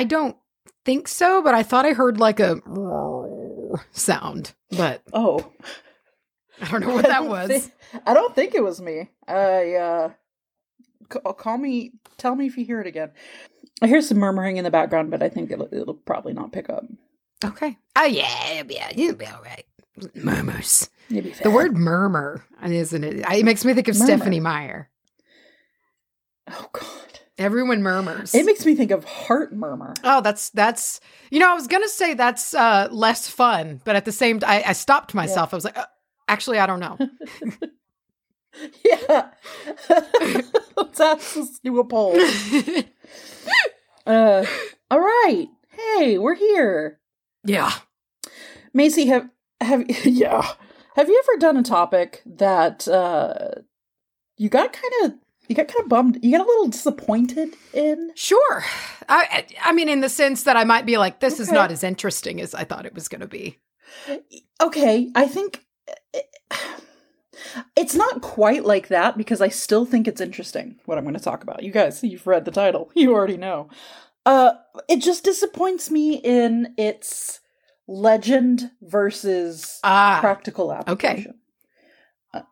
I don't think so, but I thought I heard like a sound, but Oh, I don't know what that was. I don't think it was me. I uh, c- call me. Tell me if you hear it again. I hear some murmuring in the background, but I think it'll, it'll probably not pick up. Okay. Oh yeah, it'll be, it'll be all right. Murmurs. The word murmur, isn't it? It makes me think of Murmur. Stephenie Meyer. Oh God. Everyone murmurs. It makes me think of heart murmur. Oh, that's that's you know I was gonna say that's uh less fun, but at the same I, I stopped myself. I was like, uh, actually, I don't know. Yeah. Let's do a poll. Uh, all right. Hey, we're here. yeah, Macy, have have yeah. Have you ever done a topic that uh you got kind of you got kind of bummed, you got a little disappointed in? sure. I I mean, in the sense that I might be like, this is not as interesting as I thought it was gonna be. Okay, I think it's not quite like that because I still think it's interesting what I'm going to talk about. You guys, you've read the title. You already know. Uh it just disappoints me in its legend versus Ah, practical application. Uh,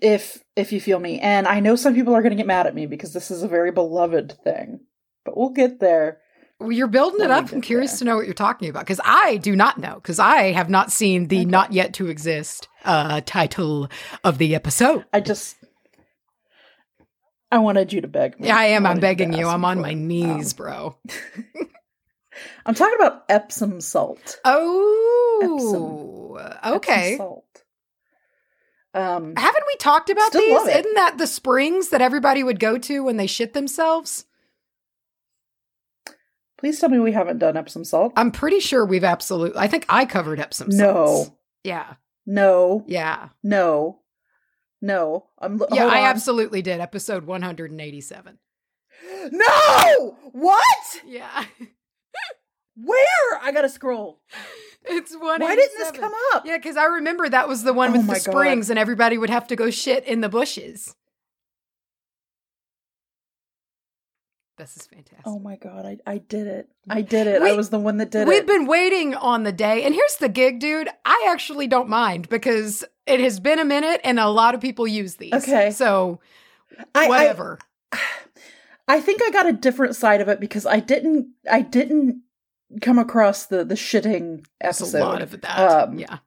if if you feel me, and I know some people are going to get mad at me because this is a very beloved thing, but we'll get there. well, you're building it up. I'm curious there. to know what you're talking about because I do not know because I have not seen the Okay. not yet to exist uh title of the episode. I just I wanted you to beg me. Yeah, I am. I'm begging you. I'm on my knees, Um, bro. I'm talking about Epsom salt. Oh, Epsom okay. salt. Um, Haven't we talked about these? Isn't that the springs that everybody would go to when they shit themselves? please tell me we haven't done Epsom salt. I'm pretty sure we've absolutely. I think I covered Epsom salts. no, Yeah. no, Yeah. no, no. I'm Yeah. I absolutely did. Episode 187. No! What? Yeah. Where? I gotta scroll. It's one. Why didn't this come up? Yeah, because I remember that was the one Oh with the God. springs, and everybody would have to go shit in the bushes. This is fantastic. Oh my god, I, I did it. I did it. I was the one that did it. We've been waiting on the day, and here's the gig, dude. I actually don't mind because it has been a minute, and a lot of people use these. Okay. so I, I- whatever. I think I got a different side of it because I didn't I didn't come across the the shitting There's episode. a lot of that. Um, yeah,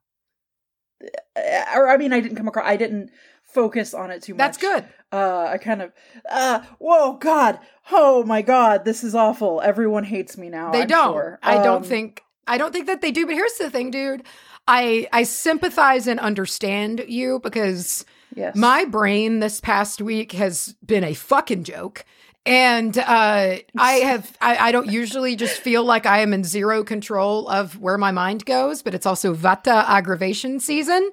or I mean I didn't come across I didn't focus on it too much. that's good. Uh I kind of uh whoa god. Oh my god, this is awful. Everyone hates me now. They I'm don't. sure. I don't Um, think. I don't think that they do. But here's the thing, dude. I I sympathize and understand you because yes. my brain this past week has been a fucking joke. And uh, I have, I, I don't usually just feel like I am in zero control of where my mind goes, but it's also Vata aggravation season.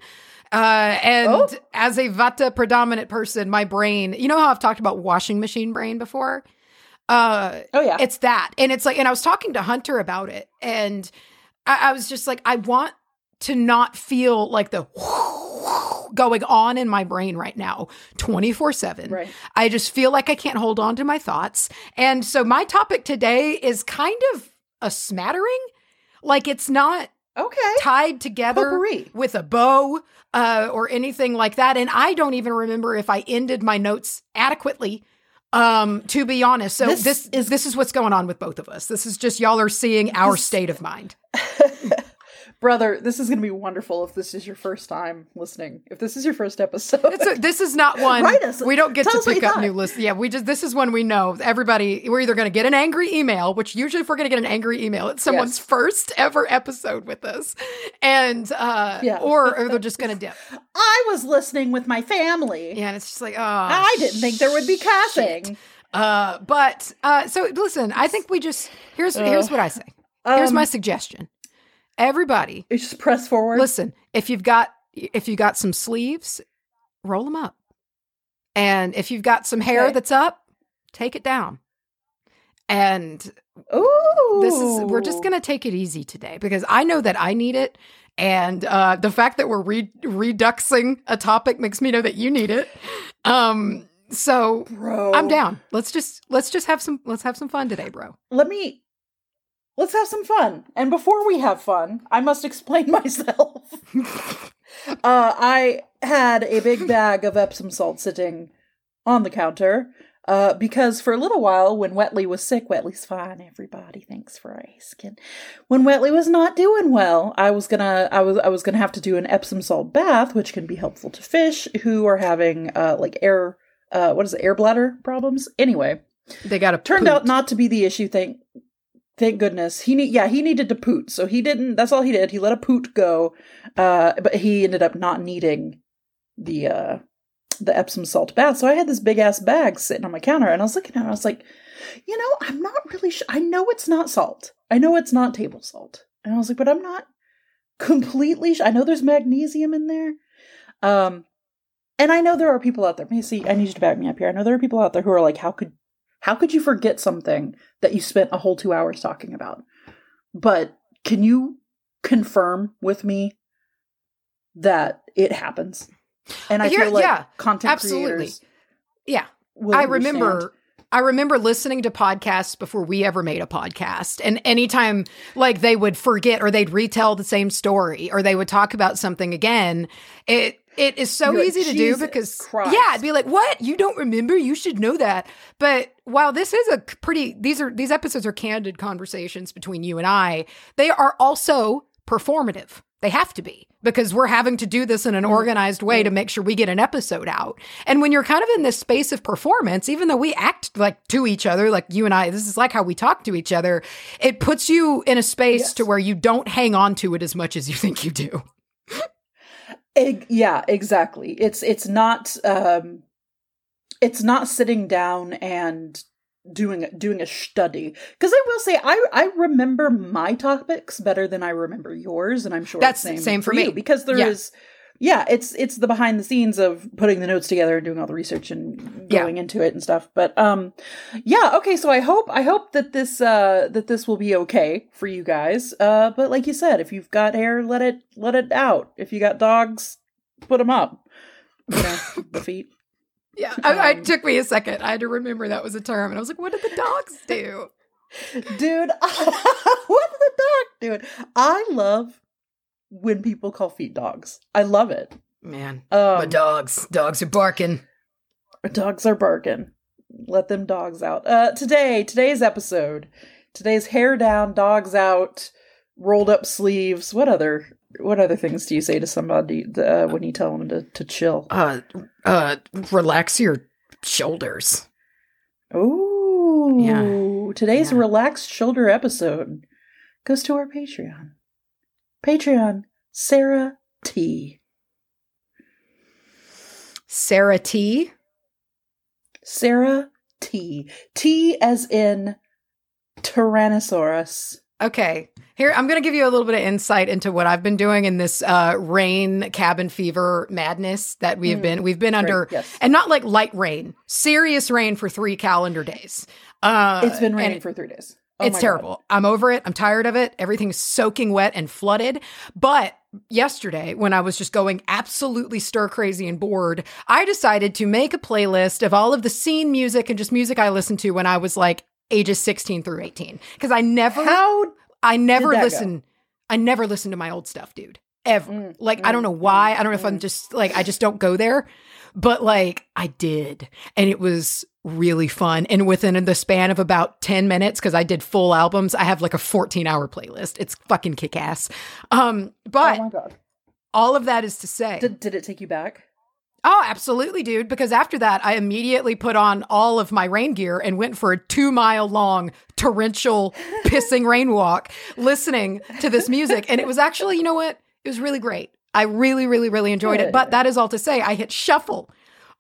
Uh, and Oh. as a Vata predominant person, my brain, you know how I've talked about washing machine brain before? Uh, Oh yeah. it's that. And it's like, and I was talking to Hunter about it, and I, I was just like, I want to not feel like the going on in my brain right now 24 7. right. I just feel like I can't hold on to my thoughts. And so my topic today is kind of a smattering. Like it's not Okay. tied together Potpourri. with a bow uh, or anything like that. And I don't even remember if I ended my notes adequately. Um, to be honest, so This this, is- is this is what's going on with both of us. This is just y'all are seeing our This- state of mind. Brother, this is going to be wonderful if this is your first time listening. If this is your first episode. It's a, this is not one Write us. we don't get Tell to pick up thought. new lists. Yeah, we just this is one we know. Everybody, we're either going to get an angry email, which usually if we're going to get an angry email, it's someone's Yes. first ever episode with us, and uh, Yeah. or, or they're just going to dip. I was listening with my family. Yeah, and it's just like, oh, I didn't think there would be cussing. Uh, but uh, so listen, I think we just here's here's what I say. Here's Um, my suggestion. Everybody, You just press forward. listen. If you've got if you got some sleeves, roll them up, and if you've got some hair Okay. that's up, take it down. And Ooh. this is we're just gonna take it easy today because I know that I need it. And uh, the fact that we're re- reduxing a topic makes me know that you need it. Um, So Bro. I'm down. Let's just let's just have some let's have some fun today, bro. Let me let's have some fun. And before we have fun, I must explain myself. uh I had a big bag of Epsom salt sitting on the counter. Uh, because for a little while, when Wetley was sick, Wetley's fine, everybody. Thanks for asking. When Wetley was not doing well, I was gonna, I was, I was gonna have to do an Epsom salt bath, which can be helpful to fish who are having, uh, like air, uh, what is it, air bladder problems. Anyway, They got a turned out not to be the issue. Thank, thank goodness. He need, yeah, he needed to poot, so he didn't. That's all he did. He let a poot go, uh, but he ended up not needing the uh the Epsom salt bath. So I had this big ass bag sitting on my counter, and I was looking at it. I was like, you know, I'm not really. sure. I know it's not salt. I know it's not table salt. And I was like, but I'm not completely. Sh- I know there's magnesium in there. Um, and I know there are people out there. see I need you to back me up here. I know there are people out there who are like, how could how could you forget something that you spent a whole two hours talking about? But can you confirm with me that it happens? And I Here- feel like yeah, content absolutely. creators Yeah. I understand. remember I remember listening to podcasts before we ever made a podcast. And anytime like they would forget or they'd retell the same story or they would talk about something again, it it is so You're like, easy to do because Christ." yeah, I'd be like, "What? You don't remember? You should know that." But while this is a pretty these are these episodes are candid conversations between you and I, they are also performative. They have to be because we're having to do this in an mm-hmm. organized way to mm-hmm. make sure we get an episode out. And when you're kind of in this space of performance, even though we act like to each other, like you and I, this is like how we talk to each other, it puts you in a space Yes. to where you don't hang on to it as much as you think you do. Eg- yeah, exactly. It's it's not um it's not sitting down and doing doing a study because I will say I I remember my topics better than I remember yours, and I'm sure That's it's the same for you, me. because there is Yeah. yeah. it's it's the behind the scenes of putting the notes together and doing all the research and Yeah. going into it and stuff. But um yeah, okay, so I hope I hope that this uh that this will be okay for you guys. Uh but like you said, if you've got hair, let it let it out. If you got dogs, put them up. You know, the feet. Yeah. I, it Um, took me a second. I had to remember that was a term. And I was like, what did the dogs do? Dude, what did the dog dude? I love when people call feet dogs. I love it. Man. Um, my dogs. Dogs are barking. Dogs are barking. Let them dogs out. Uh today, today's episode. Today's hair down, dogs out, rolled up sleeves. What other what other things do you say to somebody uh, when you tell them to, to chill? Uh uh relax your shoulders. Ooh. Yeah. Today's Yeah. relaxed shoulder episode goes to our Patreon. Patreon, Sarah T. Sarah T. Sarah T. T as in Tyrannosaurus. Okay. Here, I'm going to give you a little bit of insight into what I've been doing in this uh, rain cabin fever madness that we have Mm. been. We've been under, yes. and not like light rain, serious rain for three calendar days. Uh, It's been raining for three days. Oh it's terrible. I'm over it. I'm tired of it. Everything's soaking wet and flooded. But yesterday, when I was just going absolutely stir crazy and bored, I decided to make a playlist of all of the scene music and just music I listened to when I was like ages 16 through 18. Because I never, How? I never that go? listen. I never listen to my old stuff, dude. Ever. Mm, like, I don't mm, know why. mm, I don't know if I'm mm. just like, I just don't go there. But like, I did. And it was really fun. And within the span of about 10 minutes, because I did full albums, I have like a 14 hour playlist. It's fucking kick ass. Um, but oh my god. all of that is to say, Did, did it take you back? oh, absolutely, dude. Because after that, I immediately put on all of my rain gear and went for a two mile long torrential pissing rain walk listening to this music. And it was actually, you know what? It was really great. I really, really, really enjoyed it. But that is all to say, I hit shuffle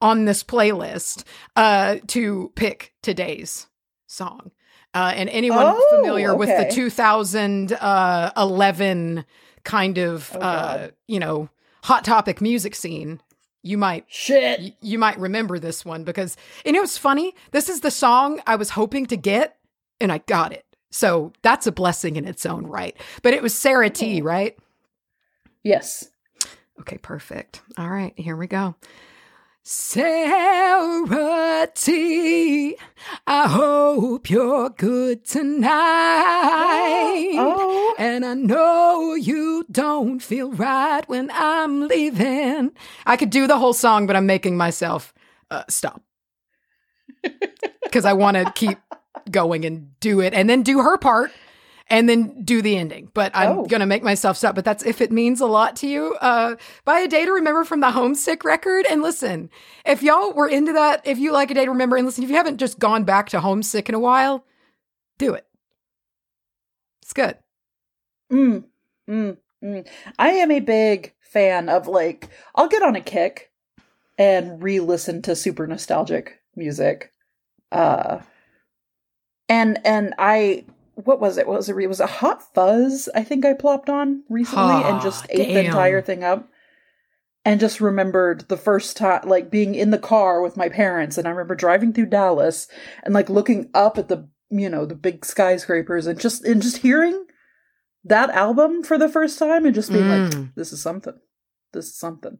on this playlist uh, to pick today's song. Uh, and anyone Oh, familiar with the 2011 kind of, Oh, uh, you know, hot topic music scene, you might Shit. y- you might remember this one because and it was funny. This is the song I was hoping to get, and I got it. So that's a blessing in its own right. But it was Sarah T, Oh. right? Yes. Okay, perfect. All right, here we go. Sarah T, I hope you're good tonight. Oh. And I know you don't feel right when I'm leaving. I could do the whole song, but I'm making myself uh, stop. Because I want to keep going and do it and then do her part and then do the ending. But I'm Oh. going to make myself stop. But that's if it means a lot to you. Uh, by a day to remember from the Homesick record. And listen, if y'all were into that, if you like a day to remember, and listen, if you haven't just gone back to Homesick in a while, do it. It's good. Mm, mm, mm. I am a big fan of like I'll get on a kick and re-listen to super nostalgic music. Uh and and I what was it? What was it? It was a Hot Fuss I think I plopped on recently and just ate the entire thing up. And just remembered the first time like being in the car with my parents and I remember driving through Dallas and like looking up at the you know the big skyscrapers and just and just hearing that album for the first time and just being like, Mm. this is something. This is something.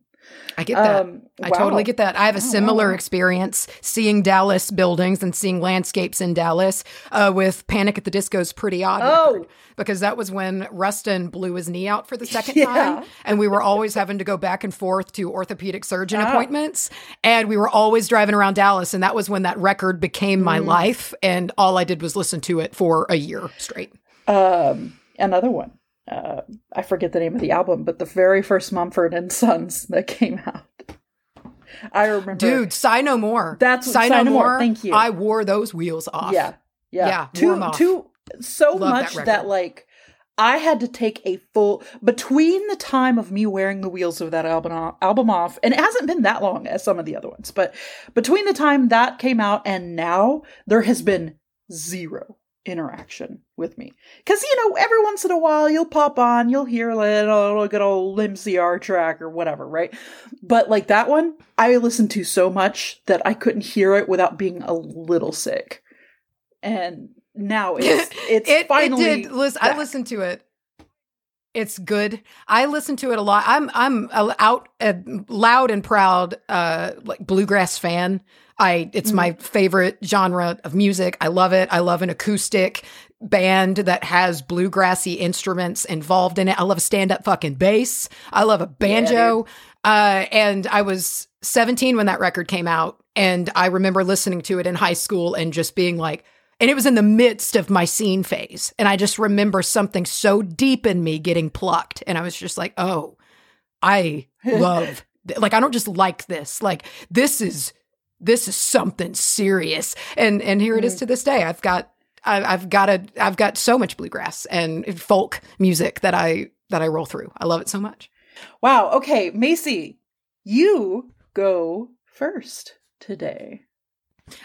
I get that. Um, I wow. totally get that. I have a similar wow. experience seeing Dallas buildings and seeing landscapes in Dallas uh, with Panic at the Disco's Pretty Odd Oh. record. Because that was when Rustin blew his knee out for the second Yeah. time. And we were always having to go back and forth to orthopedic surgeon Ah. appointments. And we were always driving around Dallas. And that was when that record became my Mm. life. And all I did was listen to it for a year straight. Um, another one. Uh, I forget the name of the album, but the very first Mumford and Sons that came out. I remember. Dude, Sigh No More. That's- Sigh, Sigh no, More, more. thank you. I wore those wheels off. Yeah. Yeah. Yeah, Too, too, so Love much record. that, like, I had to take a full between the time of me wearing the wheels of that album off, album off, and it hasn't been that long as some of the other ones, but between the time that came out and now, there has been zero interaction with me. Because you know, every once in a while you'll pop on, you'll hear a little, good old Lim CR track or whatever, right? But like that one, I listened to so much that I couldn't hear it without being a little sick. And now it's it's it, finally it did. Listen, I listened to it. It's good. I listen to it a lot. I'm I'm a out a loud and proud uh like bluegrass fan. I it's Mm-hmm. my favorite genre of music. I love it. I love an acoustic band that has bluegrassy instruments involved in it. I love a stand-up fucking bass. I love a banjo. uh and I was 17 when that record came out and I remember listening to it in high school and just being like and it was in the midst of my scene phase. And I just remember something so deep in me getting plucked. And I was just like, oh, I love, like, I don't just like this. Like, this is, this is something serious. And, and here it is mm. to this day. I've got, I, I've got a, I've got so much bluegrass and folk music that I, that I roll through. I love it so much. Wow. Okay, Macy, you go first today.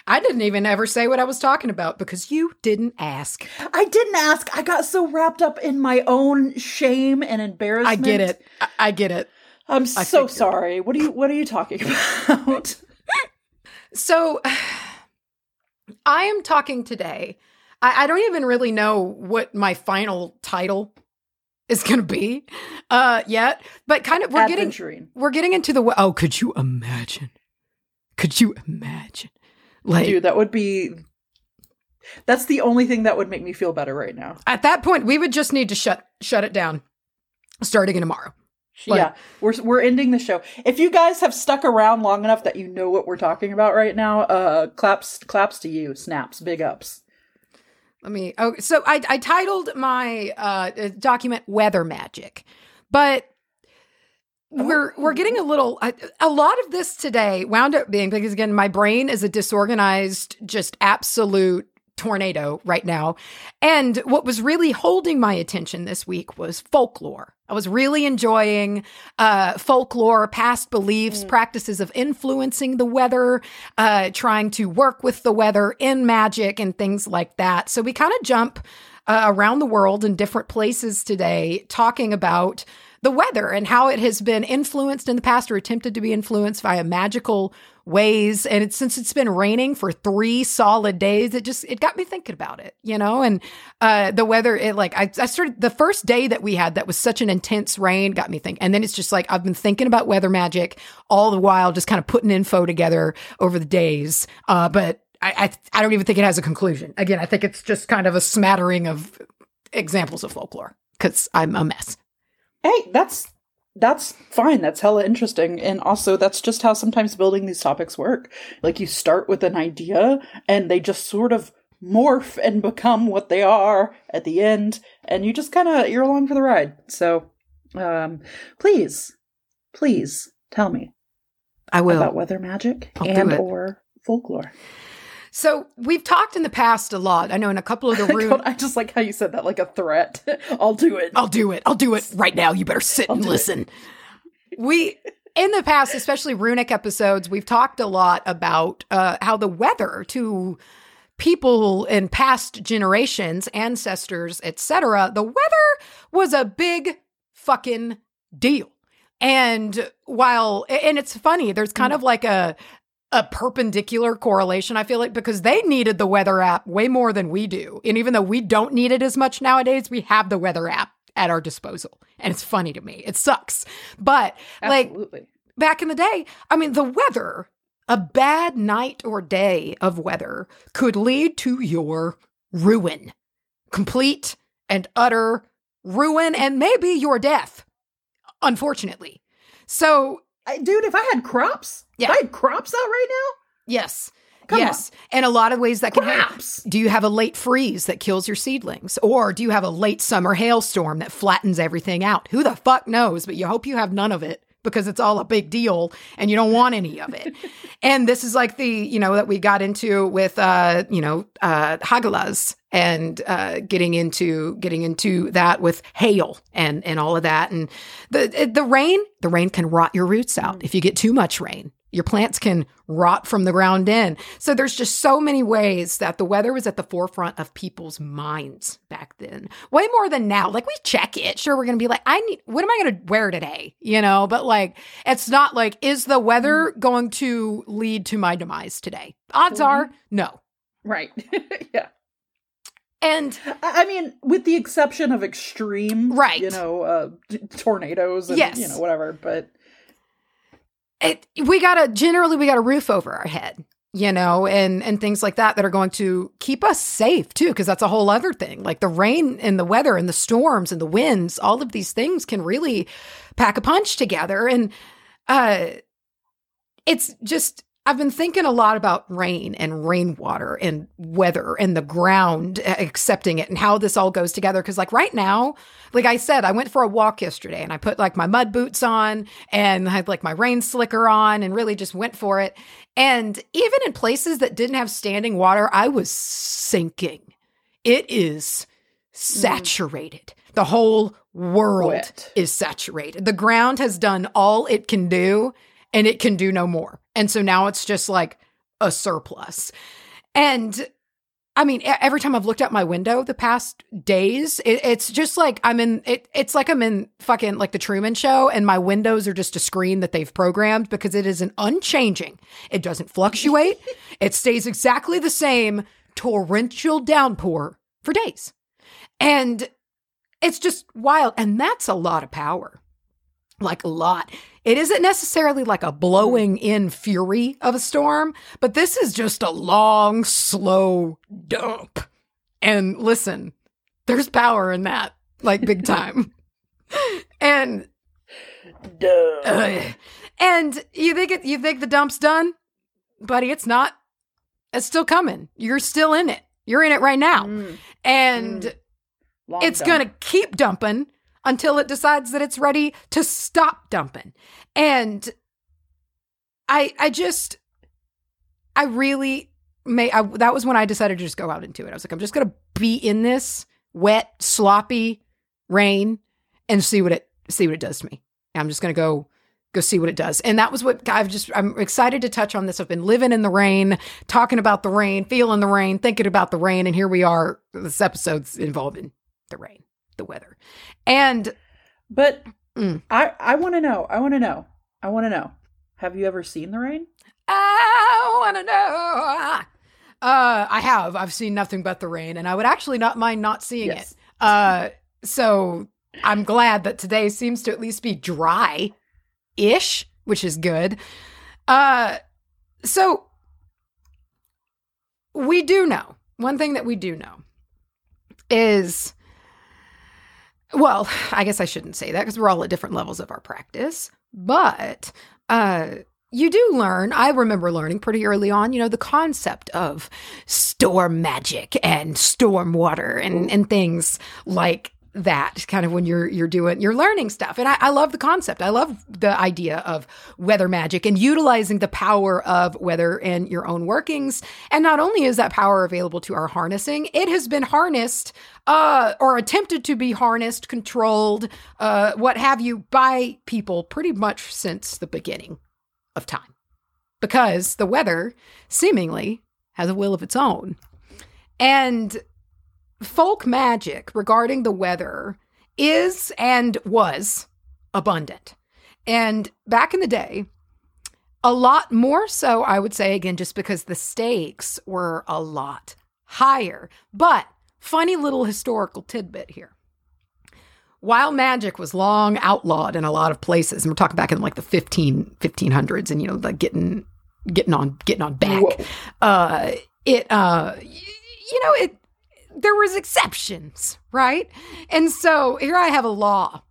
I didn't even ever say what I was talking about because you didn't ask. I didn't ask. I got so wrapped up in my own shame and embarrassment. I get it. I, I get it. I'm I so figured. sorry. What are you What are you talking about? So I am talking today. I, I don't even really know what my final title is going to be uh, yet, but kind of we're getting we're getting into the oh, could you imagine? Could you imagine? Like Dude, that would be. That's the only thing that would make me feel better right now. at that point, we would just need to shut shut it down, starting tomorrow. Like- yeah, we're we're ending the show. If you guys have stuck around long enough that you know what we're talking about right now, uh, claps claps to you, snaps, big ups. Let me. Oh, so I I titled my uh document "Weather Magic," but we're we're getting a little. A, a lot of this today wound up being because again, my brain is a disorganized, just absolute tornado right now. And what was really holding my attention this week was folklore. I was really enjoying uh, folklore, past beliefs, practices of influencing the weather, uh, trying to work with the weather in magic and things like that. So we kind of jump uh, around the world in different places today, talking about the weather and how it has been influenced in the past or attempted to be influenced by a magical ways. And it's, since it's been raining for three solid days, it just, it got me thinking about it, you know? And, uh, the weather, it like, I, I started, the first day that we had that was such an intense rain got me thinking. And then it's just like, I've been thinking about weather magic all the while, just kind of putting info together over the days. Uh, but I, I, I don't even think it has a conclusion. Again, I think it's just kind of a smattering of examples of folklore because I'm a mess. Hey, that's that's fine. That's hella interesting. And also, that's just how sometimes building these topics work. Like, you start with an idea and they just sort of morph and become what they are at the end. And you just kind of, you're along for the ride. So, um, please, please tell me I will. about weather magic I'll and or folklore. So we've talked in the past a lot. I know in a couple of the room. God, I just like how you said that like a threat. I'll do it. I'll do it. I'll do it right now. You better sit and do it. listen. We in the past, especially runic episodes, we've talked a lot about uh, how the weather to people in past generations, ancestors, etc. The weather was a big fucking deal. And while and it's funny, there's kind of like a a perpendicular correlation, I feel like, because they needed the weather app way more than we do. And even though we don't need it as much nowadays, we have the weather app at our disposal. And it's funny to me. It sucks. But like back in the day, I mean, the weather, a bad night or day of weather could lead to your ruin, complete and utter ruin, and maybe your death, unfortunately. So, I, dude, if I had crops, Yeah. if I had crops out right now, yes. Come yes. And a lot of ways that can happen. Do you have a late freeze that kills your seedlings? Or do you have a late summer hailstorm that flattens everything out? Who the fuck knows? But you hope you have none of it because it's all a big deal and you don't want any of it. and this is like the, you know, that we got into with uh, you know, uh Hagalaz and uh getting into getting into that with hail and and all of that. And the the rain, the rain can rot your roots out mm. if you get too much rain. Your plants can rot from the ground in. So there's just so many ways that the weather was at the forefront of people's minds back then. Way more than now. Like we check it. Sure, we're going to be like, I need, what am I going to wear today? You know, but like, it's not like, is the weather mm. going to lead to my demise today? Odds are mm-hmm. no. right? yeah. And I mean, with the exception of extreme, Right. You know, uh, tornadoes and Yes. you know whatever. But it, we got a generally we got a roof over our head you know and and things like that that are going to keep us safe too because that's a whole other thing like the rain and the weather and the storms and the winds all of these things can really pack a punch together and uh it's just I've been thinking a lot about rain and rainwater and weather and the ground uh, accepting it and how this all goes together. Cause like right now, like I said, I went for a walk yesterday and I put like my mud boots on and I had like my rain slicker on and really just went for it. And even in places that didn't have standing water, I was sinking. It is saturated. The whole world is saturated. The ground has done all it can do and it can do no more. And so now it's just like a surplus. And I mean, every time I've looked out my window the past days, it, it's just like I'm in it. It's like I'm in fucking like the Truman Show, and my windows are just a screen that they've programmed because it is an unchanging. It doesn't fluctuate. it stays exactly the same torrential downpour for days, and it's just wild. And that's a lot of power, like a lot. It isn't necessarily like a blowing in fury of a storm, but this is just a long, slow dump. And listen, there's power in that, like big time. and ugh. and you think it, you think the dump's done, buddy? It's not. It's still coming. You're still in it. You're in it right now, Mm, and Mm. it's dump. going to keep dumping until it decides that it's ready to stop dumping. And I I just I really may I, that was when I decided to just go out into it. I was like I'm just going to be in this wet, sloppy rain and see what it see what it does to me. I'm just going to go go see what it does. And that was what I've just I'm excited to touch on this. I've been living in the rain, talking about the rain, feeling the rain, thinking about the rain and here we are this episode's involving the rain, the weather. And But Mm. I I want to know. I want to know. I want to know. Have you ever seen the rain? I wanna know. Uh, I have. I've seen nothing but the rain, and I would actually not mind not seeing Yes. it. Uh, so I'm glad that today seems to at least be dry ish, which is good. Uh, so we do know one thing that we do know is well, I guess I shouldn't say that because we're all at different levels of our practice, but uh you do learn, I remember learning pretty early on, you know, the concept of storm magic and storm water and, and things like that kind of when you're you're doing you're learning stuff. And I, I love the concept. I love the idea of weather magic and utilizing the power of weather in your own workings. And not only is that power available to our harnessing it has been harnessed uh, or attempted to be harnessed controlled uh, what have you by people pretty much since the beginning of time. Because the weather seemingly has a will of its own. And folk magic regarding the weather is and was abundant. And back in the day, a lot more so, I would say, again, just because the stakes were a lot higher. But funny little historical tidbit here. While magic was long outlawed in a lot of places, and we're talking back in like the 15, 1500s and, you know, like getting, getting on, getting on back, Whoa. uh, it, uh, you know, it, there was exceptions, right? And so here I have a law.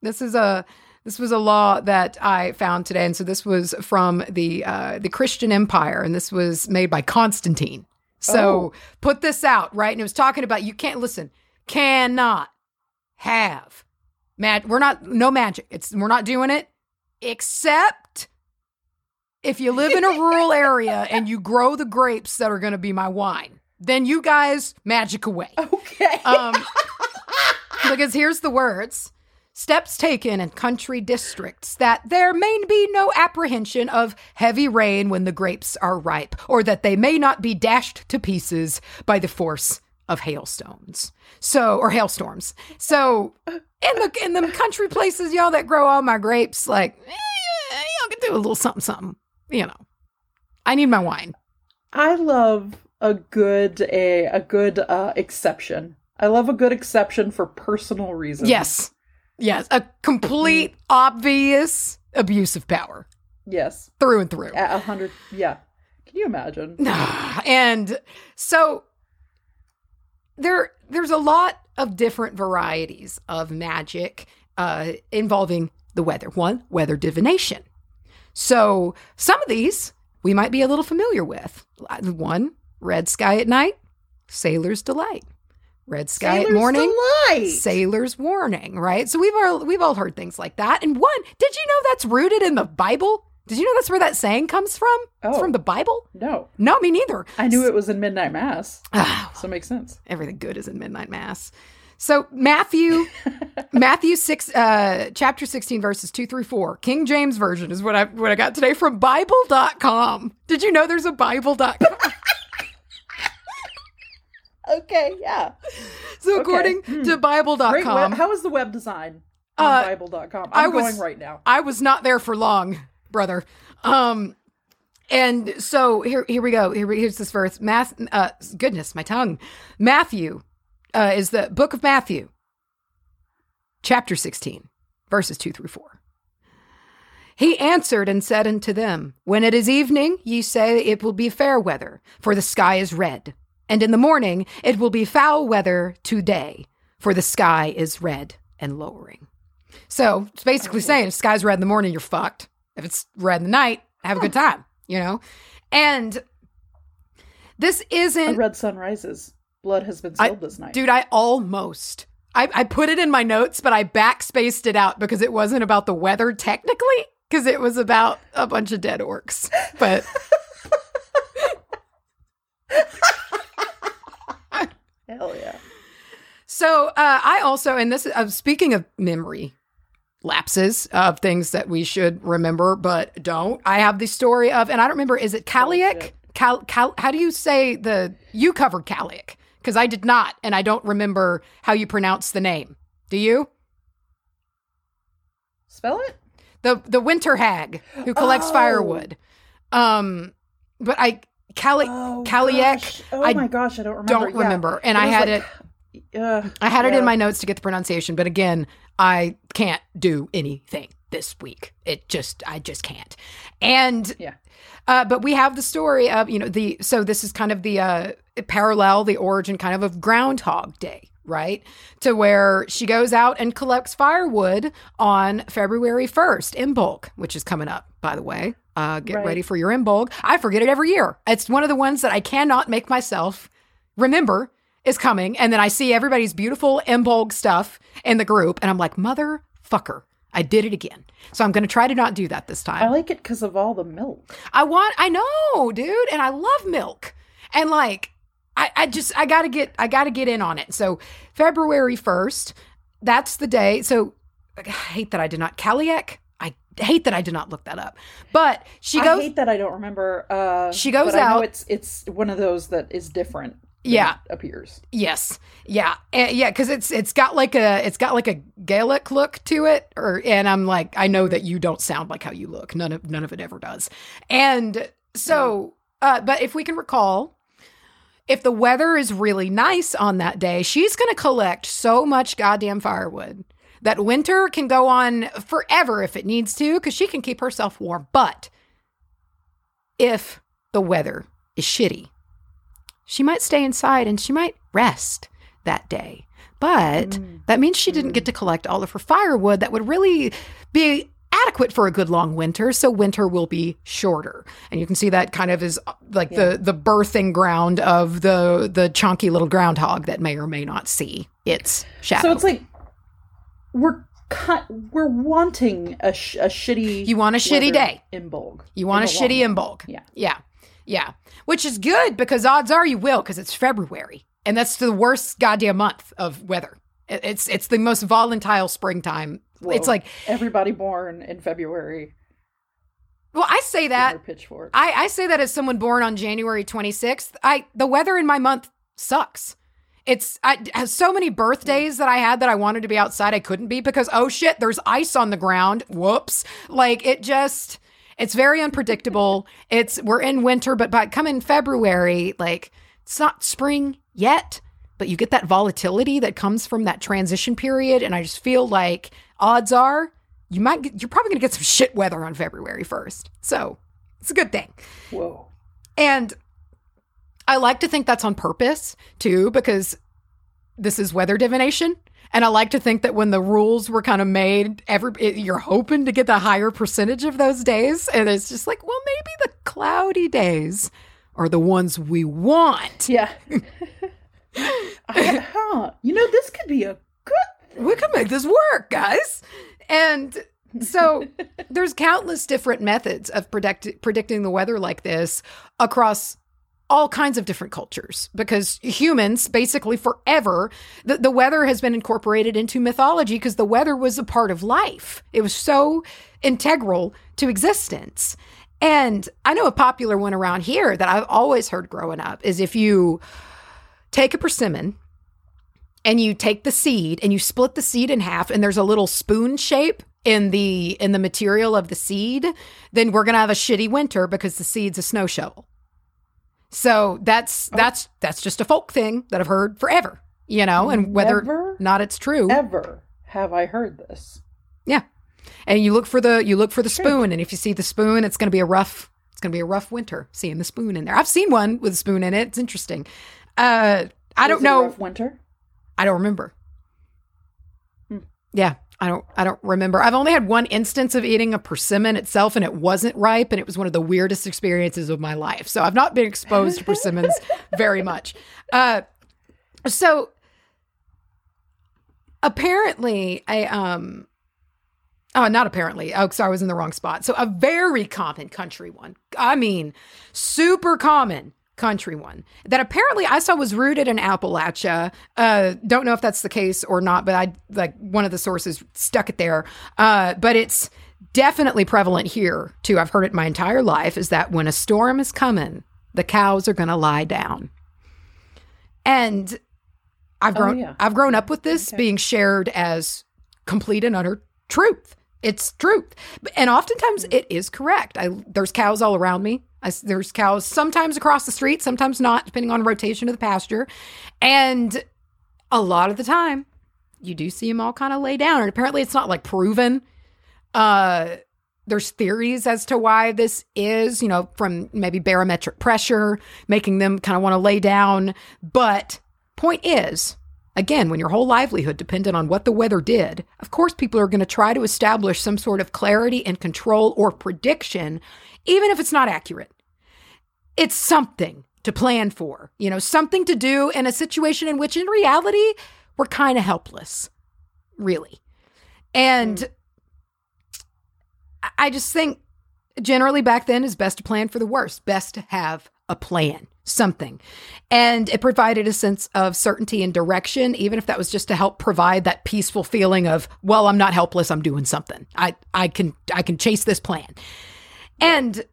This is a this was a law that I found today, and so this was from the uh, the Christian Empire, and this was made by Constantine. So Oh. put this out, right? And it was talking about you can't listen, cannot have mag. We're not no magic. It's we're not doing it except if you live in a rural area and you grow the grapes that are going to be my wine. Then you guys magic away. Okay. Um, because here's the words steps taken in country districts that there may be no apprehension of heavy rain when the grapes are ripe, or that they may not be dashed to pieces by the force of hailstones. So, or hailstorms. So, in the in the country places, y'all that grow all my grapes, like, eh, y'all can do a little something, something. You know, I need my wine. I love a good a a good uh exception. I love a good exception for personal reasons. Yes, yes, a complete, obvious abuse of power Yes. through and through. At a hundred yeah. Can you imagine? and so there there's a lot of different varieties of magic uh, involving the weather. One, weather divination. So some of these we might be a little familiar with. One, red sky at night, sailor's delight. Red sky Sailor's at morning, Delight. sailor's warning, right? So we've all we've all heard things like that. And one, did you know that's rooted in the Bible? Did you know that's where that saying comes from? It's Oh. from the Bible? No. No, me neither. I knew it was in Midnight Mass. Ah, So it makes sense. everything good is in midnight mass. So Matthew, Matthew six, uh, chapter sixteen, verses two through four, King James version is what I what I got today from Bible.com. Did you know there's a Bible.com? Okay, yeah. so Okay. according Hmm. to Bible.com. How is the web design on Uh, Bible.com? I I'm was- going right now. I was not there for long, brother. Um, and so here, here we go. Here, here's this verse. Math, uh, goodness, my tongue. Matthew uh, is the book of Matthew, chapter 16, verses 2 through 4. He answered and said unto them, When it is evening, ye say it will be fair weather, for the sky is red. And in the morning, it will be foul weather today, for the sky is red and lowering. So it's basically saying if sky's red in the morning, you're fucked. If it's red in the night, have a good time, you know? And this isn't red sun rises. Blood has been I- spilled this night. Dude, I almost. I, I put it in my notes, but I backspaced it out because it wasn't about the weather technically, because it was about a bunch of dead orcs. But Hell yeah. so uh, I also, and this uh, speaking of memory lapses of things that we should remember but don't. I have the story of, and I don't remember, is it Cailleach? Bullshit. Cal, Cal, how do you say the, you covered Cailleach? Because I did not, and I don't remember how you pronounce the name. Do you? Spell it? the the winter hag who collects Oh. firewood. Um, but I Cali Oh, Cailleach, gosh. Oh I my gosh, I don't remember. don't Yeah. remember, and I had like, it. Uh, I had it in my notes to get the pronunciation, but again, I can't do anything this week. It just, I just can't. And Yeah. uh, but we have the story of you know the so this is kind of the uh, parallel, the origin kind of of Groundhog Day, right? To where she goes out and collects firewood on February first, Imbolc, which is coming up, by the way. Uh, get Right. ready for your Imbolc. I forget it every year. It's one of the ones that I cannot make myself remember is coming. And then I see everybody's beautiful Imbolc stuff in the group, and I'm like, motherfucker, I did it again. So I'm going to try to not do that this time. I like it because of all the milk. I want, I know, dude, and I love milk. And like, I, I just, I gotta get, I gotta get in on it. So February 1st, that's the day. So I hate that I did not, Cailleach, I hate that I did not look that up. But she I goes, hate that I don't remember. Uh, She goes but I know out- it's it's one of those that is different. Yeah. it appears. Yes. Yeah. Uh, yeah, cuz it's it's got like a it's got like a Gaelic look to it or and I'm like I know that you don't sound like how you look. None of none of it ever does. And so uh but if we can recall if the weather is really nice on that day, she's going to collect so much goddamn firewood that winter can go on forever if it needs to cuz she can keep herself warm. But if the weather is shitty, she might stay inside and she might rest that day. But Mm. that means she didn't get to collect all of her firewood that would really be adequate for a good long winter. So winter will be shorter. And you can see that kind of is uh, like the the birthing ground of the the chunky little groundhog that may or may not see its shadow. So it's like we're cut. We're wanting a, sh- a shitty. You want a shitty day. Imbolc. You want a the long shitty Imbolc. Yeah. Yeah. Yeah. Which is good because odds are you will because it's February. And that's the worst goddamn month of weather. It's it's the most volatile springtime. It's like, everybody born in February. well, I say that. pitchfork. I, I say that as someone born on January 26th. I the weather in my month sucks. It's I have so many birthdays that I had that I wanted to be outside. I couldn't be because oh shit, there's ice on the ground. Whoops. Like it just it's very unpredictable. it's we're in winter, but by come in February, like it's not spring yet, but you get that volatility that comes from that transition period. And I just feel like odds are you might get, you're probably gonna get some shit weather on February 1st. So it's a good thing. Whoa. And I like to think that's on purpose too, because this is weather divination. And I like to think that when the rules were kind of made, every it- you're hoping to get the higher percentage of those days, and it's just like, well, maybe the cloudy days are the ones we want. Yeah. I, huh. You know, this could be a. we can make this work, guys. And so there's countless different methods of predict- predicting the weather like this across all kinds of different cultures because humans basically forever the, the weather has been incorporated into mythology because the weather was a part of life it was so integral to existence and i know a popular one around here that i've always heard growing up is if you take a persimmon and you take the seed and you split the seed in half and there's a little spoon shape in the in the material of the seed then we're going to have a shitty winter because the seed's a snow shovel. So that's that's that's just a folk thing that i've heard forever you know and whether Never not it's true. ever have I heard this. yeah. And you look for the you look for the spoon and if you see the spoon it's going to be a rough it's going to be a rough winter seeing the spoon in there. I've seen one with a spoon in it. It's interesting. Uh i don't it a know rough winter. I don't remember. Hmm. Yeah, I don't I don't remember. I've only had one instance of eating a persimmon itself and it wasn't ripe and it was one of the weirdest experiences of my life. So I've not been exposed to persimmons very much. Uh so apparently I um Oh, not apparently. Oh, sorry, I was in the wrong spot. So, a very common country one. I mean, super common country one that apparently I saw was rooted in Appalachia. Uh, don't know if that's the case or not, but I like one of the sources stuck it there. Uh, but it's definitely prevalent here too. I've heard it my entire life. Is that when a storm is coming, the cows are going to lie down, and I've Oh, grown yeah. I've grown up with this Okay. being shared as complete and utter truth. It's truth. And oftentimes it is correct. I, there's cows all around me. I, there's cows sometimes across the street, sometimes not, depending on rotation of the pasture. And a lot of the time, you do see them all kind of lay down. And apparently, it's not like proven. Uh, there's theories as to why this is, you know, from maybe barometric pressure, making them kind of want to lay down. But point is, Again, when your whole livelihood depended on what the weather did, of course people are going to try to establish some sort of clarity and control or prediction, even if it's not accurate. It's something to plan for, you know, something to do in a situation in which in reality we're kind of helpless, really. And mm. I just think generally back then is best to plan for the worst, best to have a plan something. And it provided a sense of certainty and direction, even if that was just to help provide that peaceful feeling of, well, I'm not helpless, I'm doing something. I, I can I can chase this plan. And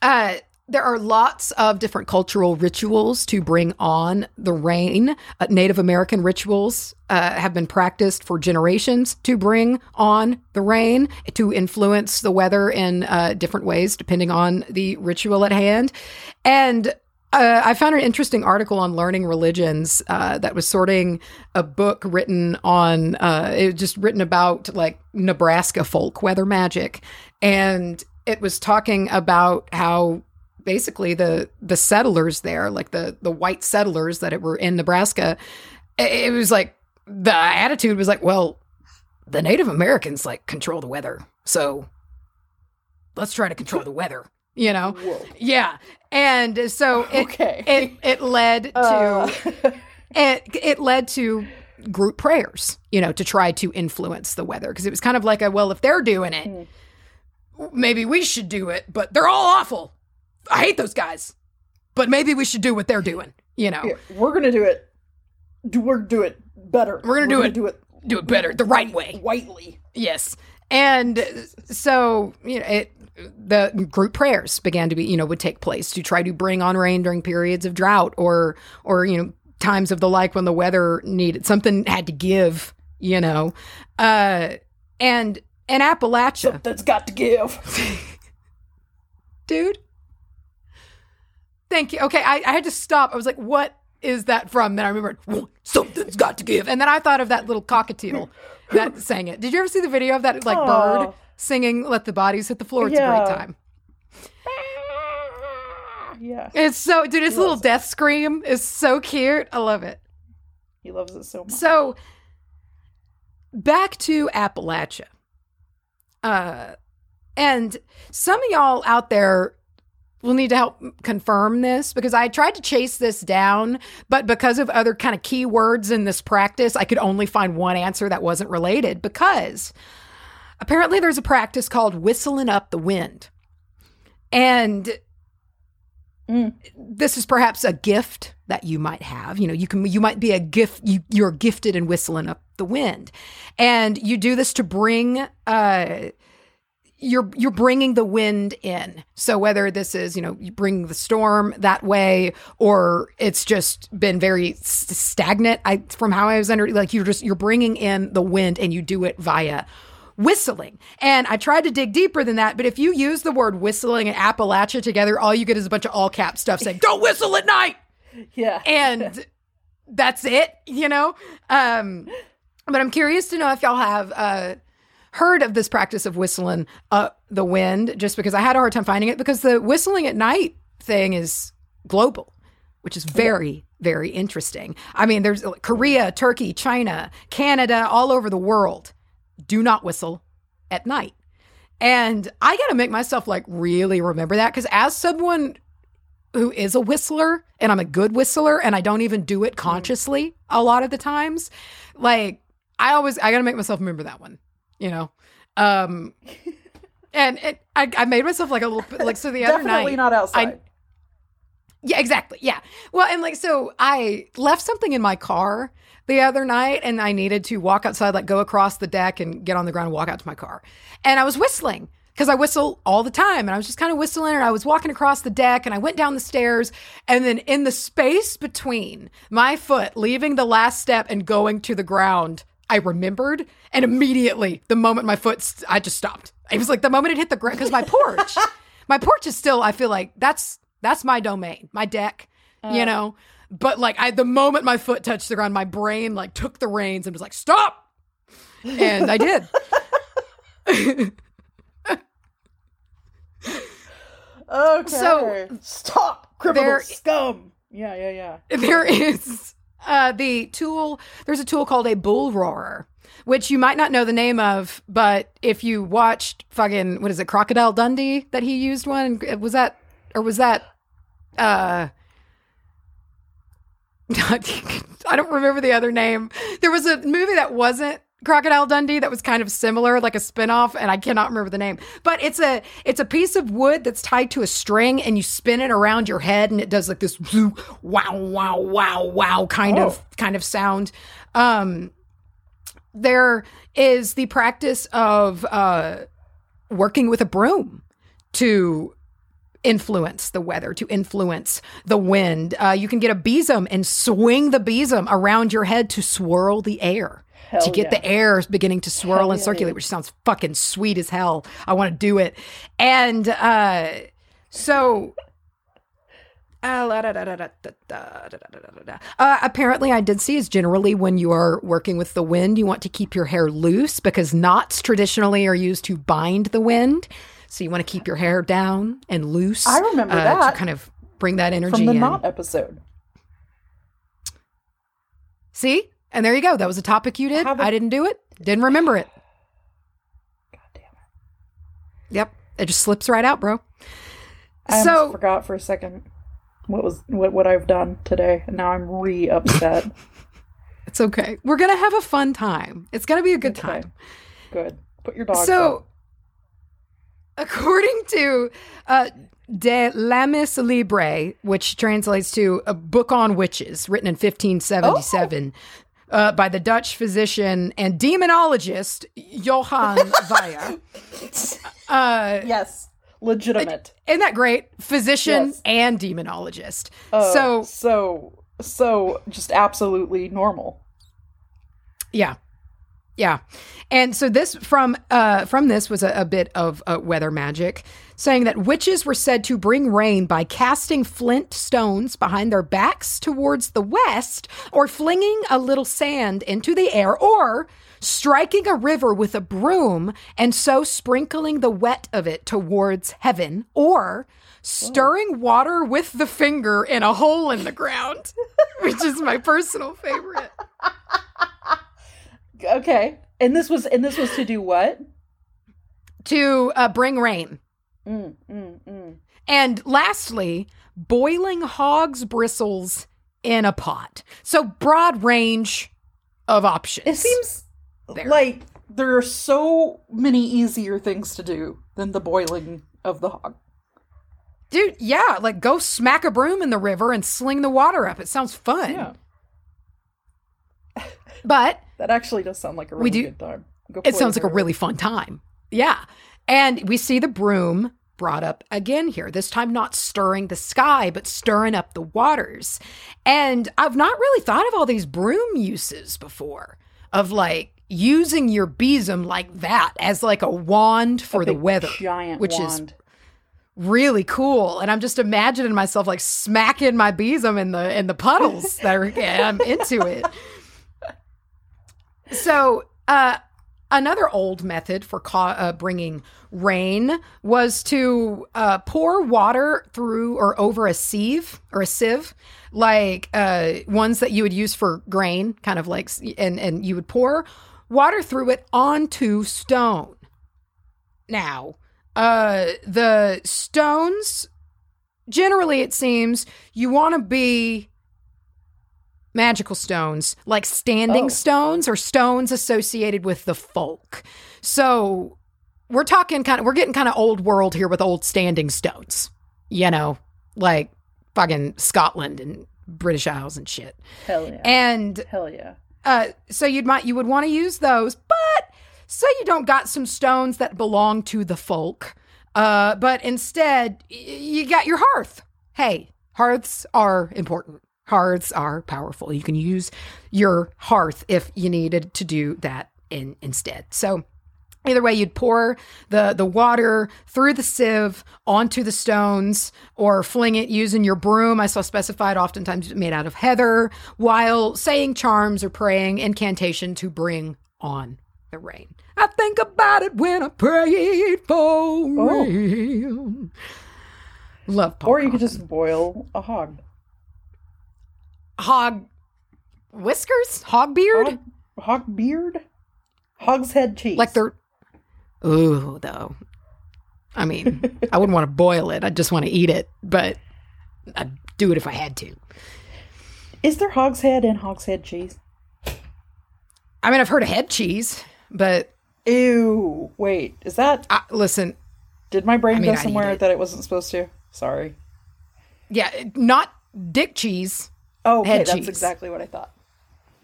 uh there are lots of different cultural rituals to bring on the rain. Uh, Native American rituals uh, have been practiced for generations to bring on the rain, to influence the weather in uh, different ways, depending on the ritual at hand. And uh, I found an interesting article on learning religions uh, that was sorting a book written on, uh, it was just written about like Nebraska folk weather magic. And it was talking about how basically the the settlers there, like the the white settlers that were in Nebraska, it, it was like the attitude was like, well, the Native Americans like control the weather, so let's try to control the weather. You know, Whoa. yeah, and so it okay. it it led to uh. it it led to group prayers, you know, to try to influence the weather because it was kind of like a well, if they're doing it, mm. Maybe we should do it, but they're all awful. I hate those guys. But maybe we should do what they're doing, you know. Yeah, we're gonna do it. Do we're do it better. We're gonna we're do gonna it. Do it. Do it better, the right way. Whitely. Yes. And so, you know, it the group prayers began to be, you know, would take place to try to bring on rain during periods of drought or or, you know, times of the like when the weather needed something had to give, you know. Uh and in Appalachia. Something's got to give. Dude. Thank you. Okay, I, I had to stop. I was like, what is that from? Then I remembered, something's got to give. And then I thought of that little cockatiel that sang it. Did you ever see the video of that like Aww. bird singing "Let the Bodies Hit the Floor"? It's yeah. a great time. Yeah, it's so dude. His little it. death scream is so cute. I love it. He loves it so much. So back to Appalachia. Uh, and some of y'all out there will need to help confirm this because I tried to chase this down, but because of other kind of keywords in this practice, I could only find one answer that wasn't related because apparently there's a practice called whistling up the wind. And mm. this is perhaps a gift that you might have. You know, you can you might be a gift you you're gifted in whistling up the wind. And you do this to bring uh you're you're bringing the wind in. So whether this is you know you bring the storm that way, or it's just been very stagnant. I from how I was under like you're just you're bringing in the wind and you do it via whistling. And I tried to dig deeper than that, but if you use the word whistling and Appalachia together, all you get is a bunch of all cap stuff saying "Don't whistle at night." Yeah, and that's it. You know. Um, but I'm curious to know if y'all have. Uh, heard of this practice of whistling up the wind just because I had a hard time finding it because the whistling at night thing is global, which is very, very interesting. I mean, there's Korea, Turkey, China, Canada, all over the world do not whistle at night. And I got to make myself like really remember that because as someone who is a whistler and I'm a good whistler and I don't even do it consciously a lot of the times, like I always I got to make myself remember that one you know. Um, and it, I, I made myself like a little like so the other night. Definitely not outside. I, yeah, exactly. Yeah. Well, and like so I left something in my car the other night and I needed to walk outside, like go across the deck and get on the ground and walk out to my car. And I was whistling because I whistle all the time. And I was just kind of whistling and I was walking across the deck and I went down the stairs. And then in the space between my foot leaving the last step and going to the ground, I remembered, and immediately, the moment my foot, st- I just stopped. It was like the moment it hit the ground because my porch, my porch is still. I feel like that's that's my domain, my deck, you uh, know. But like, I the moment my foot touched the ground, my brain like took the reins and was like, "Stop!" And I did. Okay. So, stop, criminal there- scum. Yeah, yeah, yeah. there is uh, the tool. There's a tool called a bull roarer, which you might not know the name of, but if you watched fucking what is it, Crocodile Dundee, that he used one, was that or was that? uh I don't remember the other name. There was a movie that wasn't Crocodile Dundee that was kind of similar, like a spin-off, and I cannot remember the name. But it's a it's a piece of wood that's tied to a string and you spin it around your head and it does like this wow, wow, wow, wow kind of kind of sound. Um there is the practice of uh working with a broom to influence the weather, to influence the wind. Uh, you can get a besom and swing the besom around your head to swirl the air. Hell to get yeah. the air beginning to swirl hell and circulate, yeah. which sounds fucking sweet as hell. I want to do it. And uh, so apparently, I did see is generally when you are working with the wind, you want to keep your hair loose because knots traditionally are used to bind the wind. So you want to keep your hair down and loose. I remember uh, that to kind of bring that energy in. From the in. knot episode. See, and there you go. That was a topic you did. I didn't do it. Didn't remember it. God damn it. Yep, it just slips right out, bro. I so forgot for a second what was what, what I've done today, and now I'm re upset. it's okay. We're gonna have a fun time. It's gonna be a good Okay. time. Good. Put your dog. So, according to uh, De Lamiis Liber, which translates to a book on witches, written in 1577 uh, by the Dutch physician and demonologist Johann Weyer. Uh, yes, legitimate. isn't that great? Physician Yes. and demonologist. Uh, so, so so just absolutely normal. Yeah. Yeah. And so this from uh from this was a, a bit of uh, weather magic saying that witches were said to bring rain by casting flint stones behind their backs towards the west or flinging a little sand into the air or striking a river with a broom and so sprinkling the wet of it towards heaven or stirring water with the finger in a hole in the ground which is my personal favorite Okay, and this was and this was to do what? to uh, bring rain. Mm, mm, mm. And lastly, boiling hog's bristles in a pot. So broad range of options. It seems There. like there are so many easier things to do than the boiling of the hog. Dude, yeah, like go smack a broom in the river and sling the water up. It sounds fun. Yeah, But that actually does sound like a really We do- good time. Go it sounds like a really fun time. Yeah. And we see the broom brought up again here, this time not stirring the sky, but stirring up the waters. And I've not really thought of all these broom uses before of like using your besom like that as like a wand for A the weather, giant which is wand. really cool. And I'm just imagining myself like smacking my besom in the in the puddles that are I'm into it. So, uh, another old method for ca- uh, bringing rain was to uh, pour water through or over a sieve or a sieve, like uh, ones that you would use for grain, kind of like, and and you would pour water through it onto stone. Now, uh, the stones, generally, it seems you want to be magical stones, like standing Oh. stones or stones associated with the folk. So we're talking kind of, we're getting kind of old world here with old standing stones, you know, like fucking Scotland and British Isles and shit. Hell yeah. And Hell yeah. uh, so you'd might you would want to use those, but say you don't got some stones that belong to the folk, uh, but instead y- you got your hearth. Hey, hearths are important. Hearths are powerful. You can use your hearth if you needed to do that in instead. So Either way, you'd pour the, the water through the sieve onto the stones or fling it using your broom. I saw specified oftentimes made out of heather while saying charms or praying incantation to bring on the rain. I think about it when I pray for oh. rain. Love Paul Or you could just boil a hog. Hog whiskers, hog beard, Hog, hog beard? Hog's head cheese. like they're. Ooh, though. I mean, I wouldn't want to boil it. I just want to eat it, but I'd do it if I had to. Is there hog's head in hog's head cheese? I mean, I've heard of head cheese, but Ew. Wait, is that. I, listen, Did my brain I mean, go somewhere it. that it wasn't supposed to? Sorry. yeah, not dick cheese, Oh, okay, that's cheese. exactly what I thought.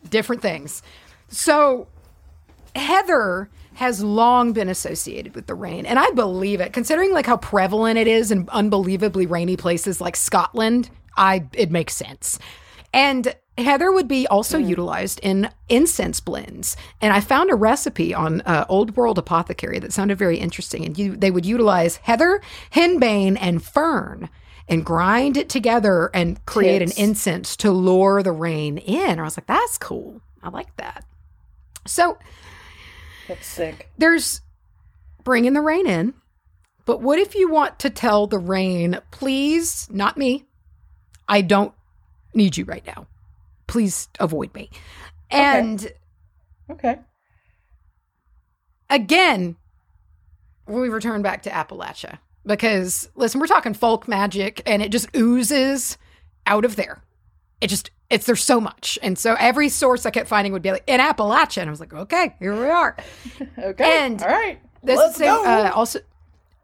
different things. So, heather has long been associated with the rain, and I believe it, considering like how prevalent it is in unbelievably rainy places like Scotland. I it makes sense, and heather would be also utilized in incense blends. And I found a recipe on uh, Old World Apothecary that sounded very interesting, and you, they would utilize heather, henbane, and fern. And grind it together and create an incense to lure the rain in. I was like, that's cool. I like that. So That's sick. there's bringing the rain in, but what if you want to tell the rain, please, not me, I don't need you right now. Please avoid me. And Okay. again, we return back to Appalachia because listen, we're talking folk magic and it just oozes out of there. It just it's there's so much. And so every source I kept finding would be like in Appalachia and I was like, "Okay, here we are." Okay. And All right. This Let's is go. uh, also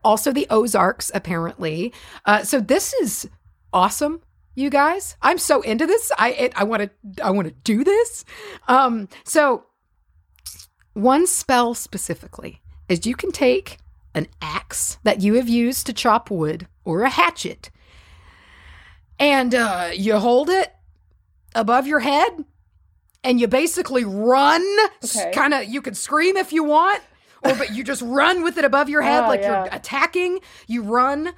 also the Ozarks apparently. Uh, so this is awesome, you guys. I'm so into this. I it, I want to I want to do this. Um, so one spell specifically is you can take an axe that you have used to chop wood or a hatchet, and uh, you hold it above your head. And you basically run, Okay. kind of. You can scream if you want, or but you just run with it above your head Oh, like yeah. you're attacking. You run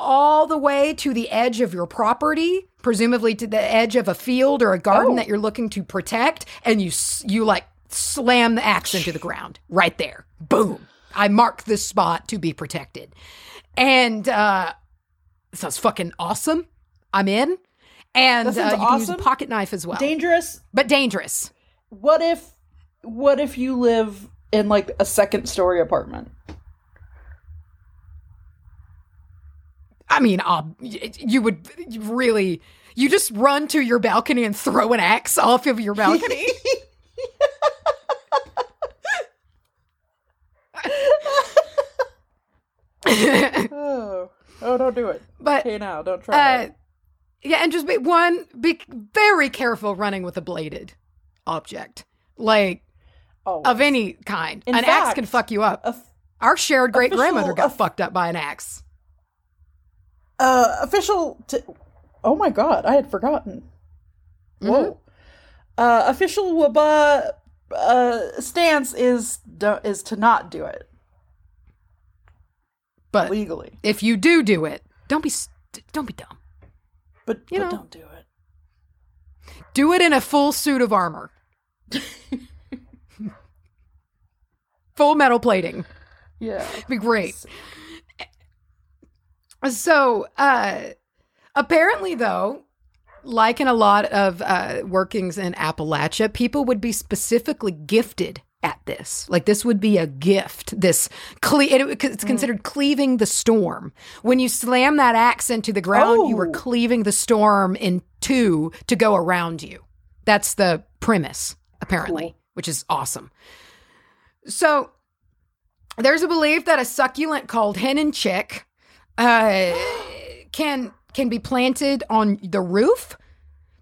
all the way to the edge of your property, presumably to the edge of a field or a garden Oh. that you're looking to protect, and you you like slam the axe into the ground right there. Boom! I mark this spot to be protected, and uh, sounds fucking awesome. I'm in, and uh, you can use a pocket knife as well, Dangerous. but dangerous. What if what if you live in like a second story apartment? I mean, uh, you would really, you just run to your balcony and throw an axe off of your balcony. Oh. Don't do it. but Hey now, don't try uh, it. yeah, and just be one, be very careful running with a bladed object, like Oh. of any kind. In an axe can fuck you up. f- Our shared great grandmother got of- fucked up by an axe. uh official t- Oh my god, I had forgotten. Whoa. Uh official WBAH uh stance is do- is to not do it But legally. if you do do it, don't be don't be dumb. But, You but know. don't do it. Do it in a full suit of armor. full metal plating. Yeah. Be great. So, uh, apparently, though, like in a lot of uh, workings in Appalachia, people would be specifically gifted at this. Like this would be a gift. This cle- it, Mm. it's considered cleaving the storm. When you slam that axe into the ground, you were Oh. cleaving the storm in two to go around you. That's the premise, apparently, Cool. which is awesome. So there's a belief that a succulent called hen and chick uh, can can be planted on the roof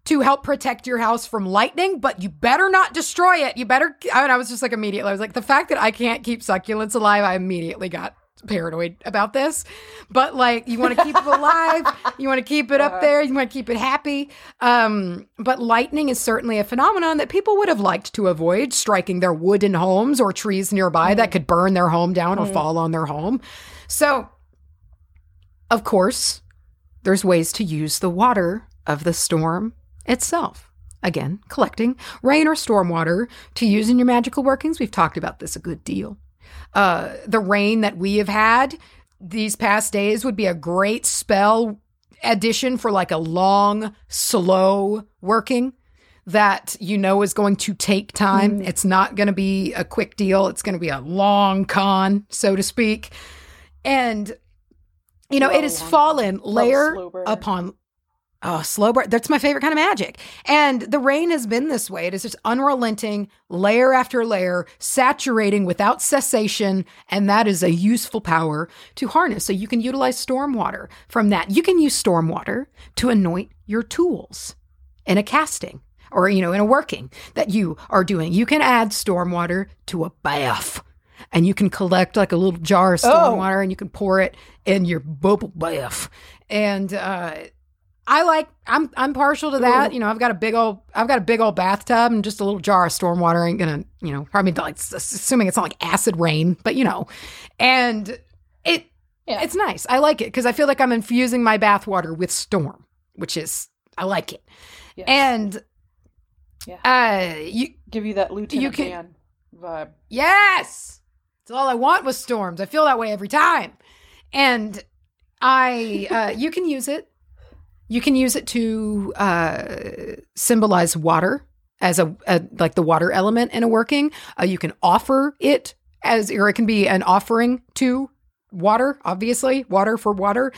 to help protect your house from lightning, but you better not destroy it. You better. I, mean, I was just like immediately. I was like, the fact that I can't keep succulents alive, I immediately got paranoid about this, but like you want to keep it alive, you want to keep it up uh-huh. there, you want to keep it happy. Um, but lightning is certainly a phenomenon that people would have liked to avoid striking their wooden homes or trees nearby that mm-hmm. could burn their home down or mm-hmm. fall on their home. So, of course, there's ways to use the water of the storm itself. Again, collecting rain or stormwater to use in your magical workings. We've talked about this a good deal. Uh, the rain that we have had these past days would be a great spell addition for like a long, slow working that you know is going to take time. It's not going to be a quick deal. It's going to be a long con, so to speak. And you know, it has fallen layer upon oh slow burn. That's my favorite kind of magic. And the rain has been this way. It is just unrelenting, layer after layer, saturating without cessation, and that is a useful power to harness. So you can utilize stormwater from that. You can use stormwater to anoint your tools in a casting or you know in a working that you are doing. You can add stormwater to a bath. And you can collect like a little jar of Oh. stormwater and you can pour it in your bubble bath. And uh I like I'm I'm partial to that. Ooh. You know, I've got a big old I've got a big old bathtub and just a little jar of stormwater ain't gonna, you know, I mean like assuming it's not like acid rain, but you know. And it Yeah. it's nice. I like it because I feel like I'm infusing my bathwater with storm, which is I like it. Yes. And Yeah. uh you give you that Lieutenant you can- Dan vibe. Yes. It's all I want with storms. I feel that way every time. And I uh you can use it. You can use it to uh symbolize water as a, a like the water element in a working. Uh, you can offer it as or it can be an offering to water, obviously, water for water.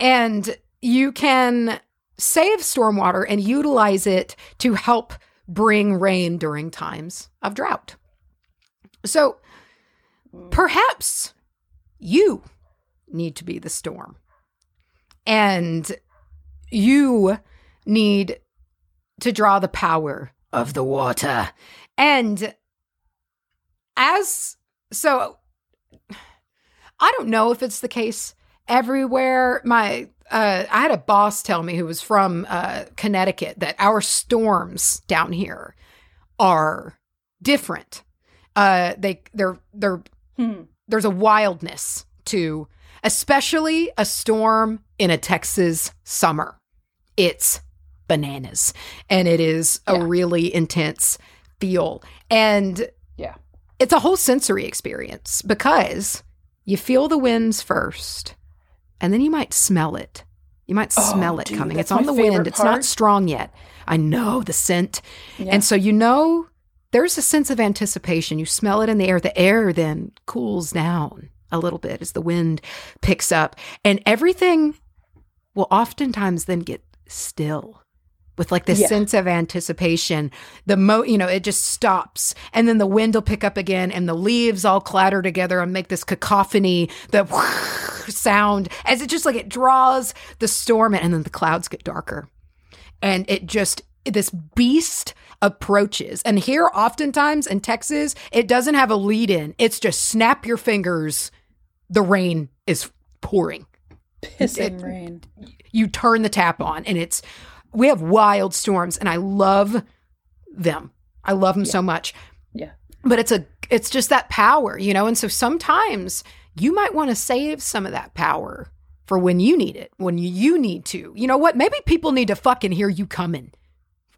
And you can save stormwater and utilize it to help bring rain during times of drought. So perhaps you need to be the storm. And you need to draw the power of the water. And as so, I don't know if it's the case everywhere. My uh, I had a boss tell me who was from uh, Connecticut that our storms down here are different. Uh, they they're they're Hmm. there's a wildness to especially a storm in a Texas summer. It's bananas and it is a Yeah. really intense feel. And Yeah. it's a whole sensory experience because you feel the winds first and then you might smell it. You might Oh, smell it dude, coming. It's on the wind. It's part. not strong yet. I know the scent. Yeah. And so you know there's a sense of anticipation. You smell it in the air. The air then cools down a little bit as the wind picks up. And everything will oftentimes then get still with like this Yeah. sense of anticipation. The mo you know, it just stops. And then the wind will pick up again and the leaves all clatter together and make this cacophony, the sound as it just like it draws the storm in, and then the clouds get darker and it just this beast approaches and here oftentimes in texas it doesn't have a lead in it's just snap your fingers the rain is pouring pissing it- rain. You turn the tap on and it's we have wild storms and i love them. I love them so much. Yeah. but it's a it's just that power you know? And so sometimes you might want to save some of that power for when you need it when you need to. You know what? Maybe people need to fucking hear you coming.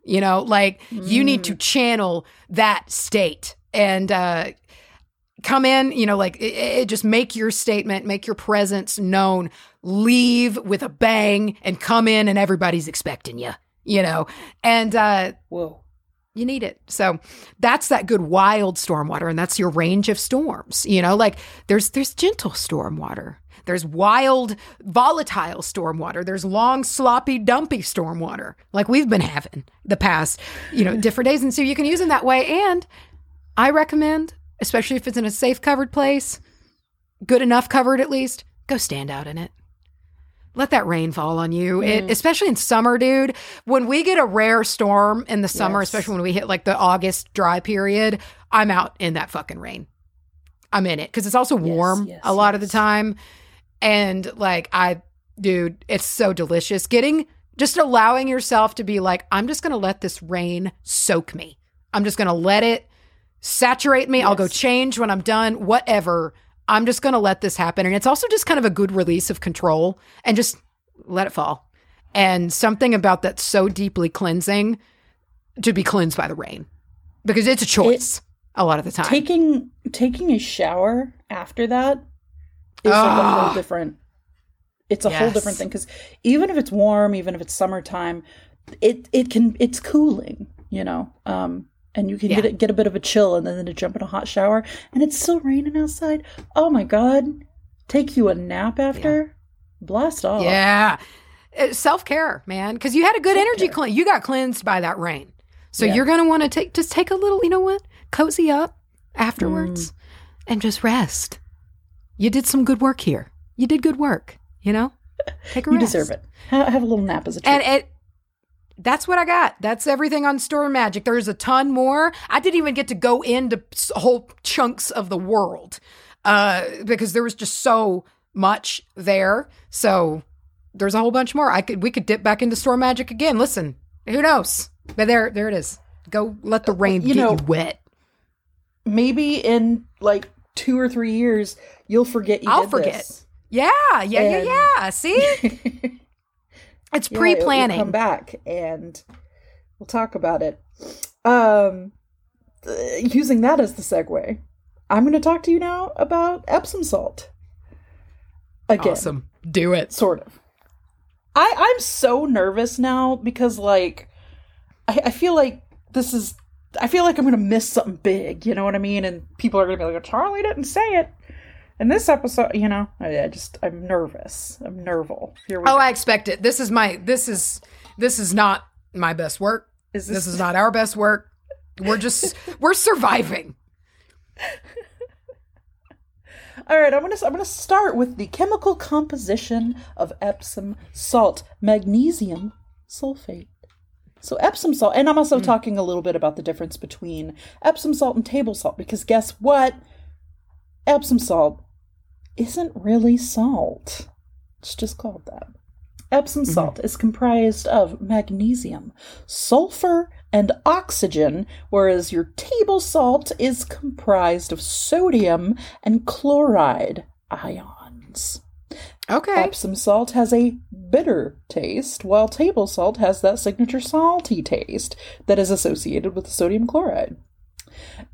You know like you need to channel that state. And uh come in you know like it, it just make your statement make your presence known leave with a bang and come in and everybody's expecting you you know and uh Whoa. you need it. So that's that good wild storm water, and that's your range of storms. You know, like there's there's gentle storm water. There's wild, volatile storm water. There's long, sloppy, dumpy storm water, like we've been having the past, you know, different days. And so you can use them that way. And I recommend, especially if it's in a safe, covered place, good enough covered at least, go stand out in it. Let that rain fall on you. It, mm. especially in summer, dude. When we get a rare storm in the summer, Yes. especially when we hit like the August dry period, I'm out in that fucking rain. I'm in it because it's also warm yes, a lot of the time. And like, I, dude, it's so delicious. Getting just allowing yourself to be like, I'm just going to let this rain soak me. I'm just going to let it saturate me. I'll go change when I'm done, whatever. I'm just going to let this happen. And it's also just kind of a good release of control and just let it fall. And something about that so deeply cleansing to be cleansed by the rain because it's a choice a lot of the time. Taking taking a shower after that is like a whole different. It's a whole different thing because even if it's warm, even if it's summertime, it it can it's cooling, you know. Um, and you can Yeah. get it, get a bit of a chill, and then to jump in a hot shower, and it's still raining outside. Oh my god! Take you a nap after. Blast off. Yeah. Self care, man. Because you had a good energy Self-care. clean. You got cleansed by that rain. So Yeah. you're going to want to take, just take a little, you know what? Cozy up afterwards Mm. and just rest. You did some good work here. You did good work, you know? Take a You rest. deserve it. Have a little nap as a treat. And it, that's what I got. That's everything on Storm Magic. There's a ton more. I didn't even get to go into whole chunks of the world uh, because there was just so much there. So there's a whole bunch more. I could we could dip back into Storm Magic again. Listen, who knows? But there, there it is. Go let the rain You get know- you wet. Maybe in like two or three years, you'll forget you I'll forget. this. Yeah, yeah, And- yeah, yeah. See, it's you'll- you'll pre-planning. come back and we'll talk about it. Um, using that as the segue, I'm going to talk to you now about Epsom salt. Again, Awesome. Do it. sort of. I I'm so nervous now because like I, I feel like this is I feel like I'm gonna miss something big. You know what I mean? And people are gonna be like, Charlye didn't say it. In this episode, you know, I, I just I'm nervous. I'm nerval. Here we Oh, go. I expect it. This is my this is this is not my best work. Is This is not our best work. We're just we're surviving. All right, I'm gonna I'm gonna start with the chemical composition of Epsom salt, magnesium sulfate. So Epsom salt, and I'm also hmm. talking a little bit about the difference between Epsom salt and table salt because guess what? Epsom salt isn't really salt. It's just called that. Epsom mm-hmm. salt is comprised of magnesium, sulfur, and oxygen, whereas your table salt is comprised of sodium and chloride ions. Okay. Epsom salt has a bitter taste, while table salt has that signature salty taste that is associated with the sodium chloride.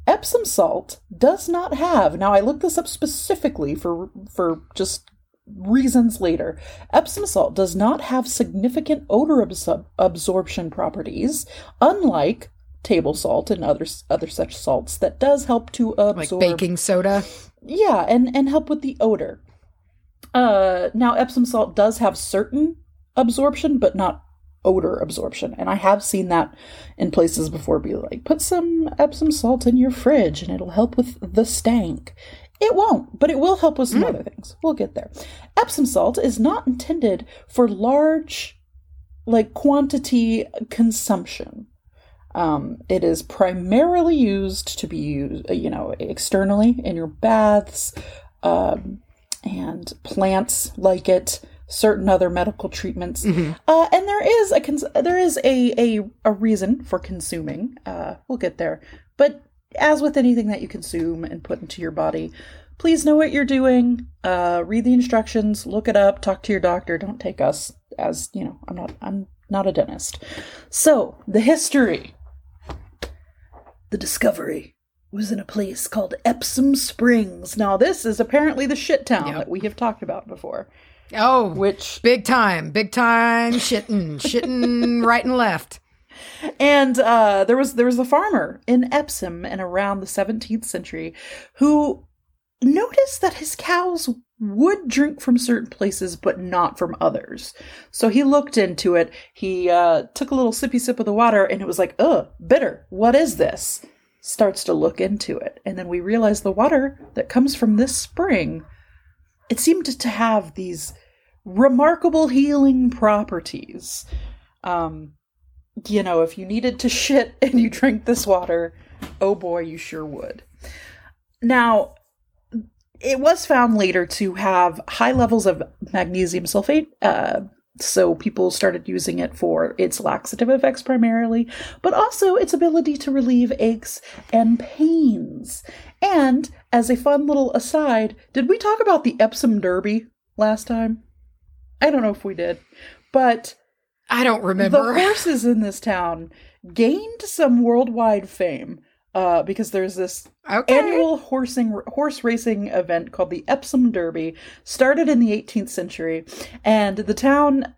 Epsom salt does not have. Now I looked this up specifically for for just reasons later. Epsom salt does not have significant odor absor- absorption properties, unlike table salt and other other such salts that does help to absorb like baking soda. yeah, and and help with the odor. Uh, now Epsom salt does have certain absorption, but not odor absorption, and I have seen that in places before. Be like, put some Epsom salt in your fridge, and it'll help with the stank. It won't, but it will help with some other things. We'll get there. Epsom salt is not intended for large, like quantity consumption. Um, it is primarily used to be used, you know, externally in your baths, um, and plants like it. Certain other medical treatments, uh, and there is a cons- there is a, a a reason for consuming. Uh, we'll get there, but as with anything that you consume and put into your body, please know what you're doing. Uh, read the instructions, look it up, talk to your doctor. Don't take us as you know. I'm not I'm not a dentist. So the history. The discovery was in a place called Epsom Springs. Now, this is apparently the shit town Yep. that we have talked about before, Oh, which big time, big time shitting, shitting right and left. and uh, there was there was a farmer in Epsom in around the 17th century who noticed that his cows would drink from certain places but not from others. So he looked into it. He uh, took a little sippy sip of the water and it was like, ugh, bitter. What is this? Starts to look into it. And then we realize the water that comes from this spring, it seemed to have these remarkable healing properties. Um, you know, if you needed to shit and you drank this water, oh boy, you sure would. Now, it was found later to have high levels of magnesium sulfate. Uh, so people started using it for its laxative effects primarily, but also its ability to relieve aches and pains. And as a fun little aside, did we talk about the Epsom Derby last time? I don't know if we did, but I don't remember. the horses in this town gained some worldwide fame uh, because there's this okay. annual horsing horse racing event called the Epsom Derby, started in the 18th century, and the town.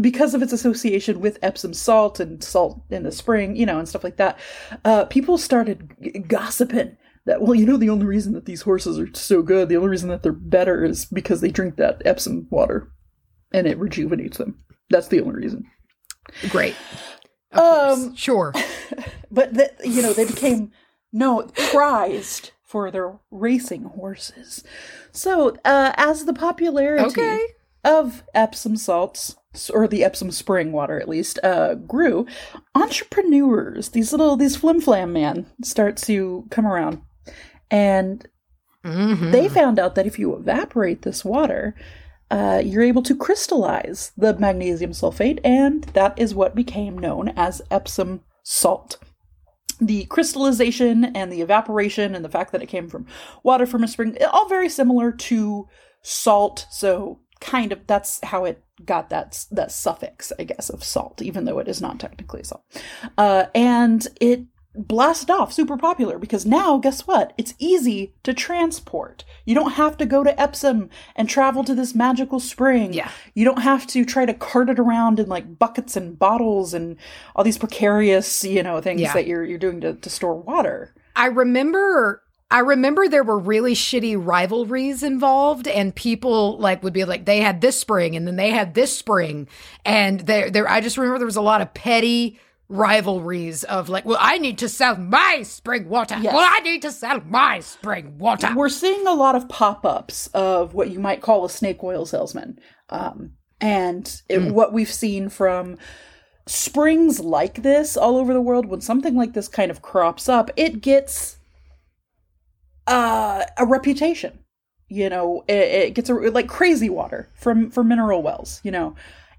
Because of its association with Epsom salt and salt in the spring, you know, and stuff like that, uh, people started g- gossiping that well, you know, the only reason that these horses are so good, the only reason that they're better is because they drink that Epsom water, and it rejuvenates them. That's the only reason. Great. Of course. Um, Sure. but the, you know they became no prized for their racing horses. So uh, as the popularity Okay. of Epsom salts or the Epsom spring water at least uh, grew, entrepreneurs these little these flim flam man start to come around, and Mhm. they found out that if you evaporate this water. Uh, you're able to crystallize the magnesium sulfate, and that is what became known as Epsom salt. The crystallization and the evaporation and the fact that it came from water from a spring all very similar to salt so kind of that's how it got that that suffix i guess of salt even though it is not technically salt. Uh, and it blasted off super popular because now guess what? It's easy to transport. You don't have to go to epsom and travel to this magical spring. Yeah. you don't have to try to cart it around in like buckets and bottles and all these precarious you know things Yeah. that you're you're doing to, to store water. I remember I remember there were really shitty rivalries involved and people like would be like they had this spring and then they had this spring. And there there I just remember there was a lot of petty rivalries of like well I need to sell my spring water. Yes. Well I need to sell my spring water. we're seeing a lot of pop-ups of what you might call a snake oil salesman um, and it, what we've seen from springs like this all over the world when something like this kind of crops up it gets uh, a reputation you know it, it gets a, like crazy water from from mineral wells you know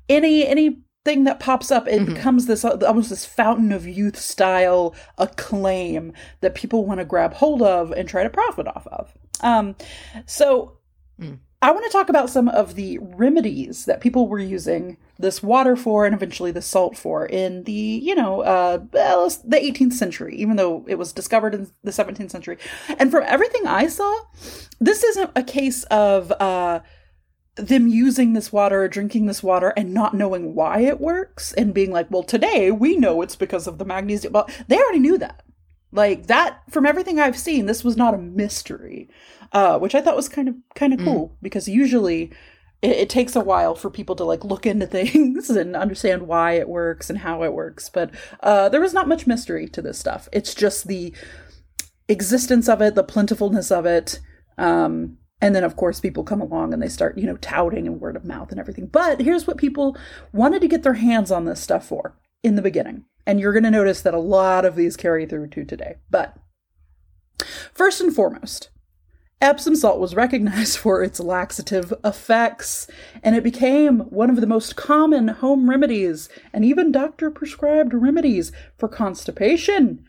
any any anything that pops up it becomes this uh, almost this fountain of youth style acclaim that people want to grab hold of and try to profit off of. Um so I want to talk about some of the remedies that people were using this water for and eventually the salt for in the, you know, uh, the 18th century, even though it was discovered in the 17th century. And from everything I saw, this isn't a case of uh, them using this water or drinking this water and not knowing why it works and being like, well, today we know it's because of the magnesium. Well, they already knew that. Like that, from everything I've seen, this was not a mystery, uh, which I thought was kind of kind of cool because usually it, it takes a while for people to like look into things and understand why it works and how it works. But uh, there was not much mystery to this stuff. It's just the existence of it, the plentifulness of it, um, and then of course people come along and they start you know touting and word of mouth and everything. But here's what people wanted to get their hands on this stuff for in the beginning. And you're going to notice that a lot of these carry through to today. But first and foremost, Epsom salt was recognized for its laxative effects, and it became one of the most common home remedies and even doctor prescribed remedies for constipation.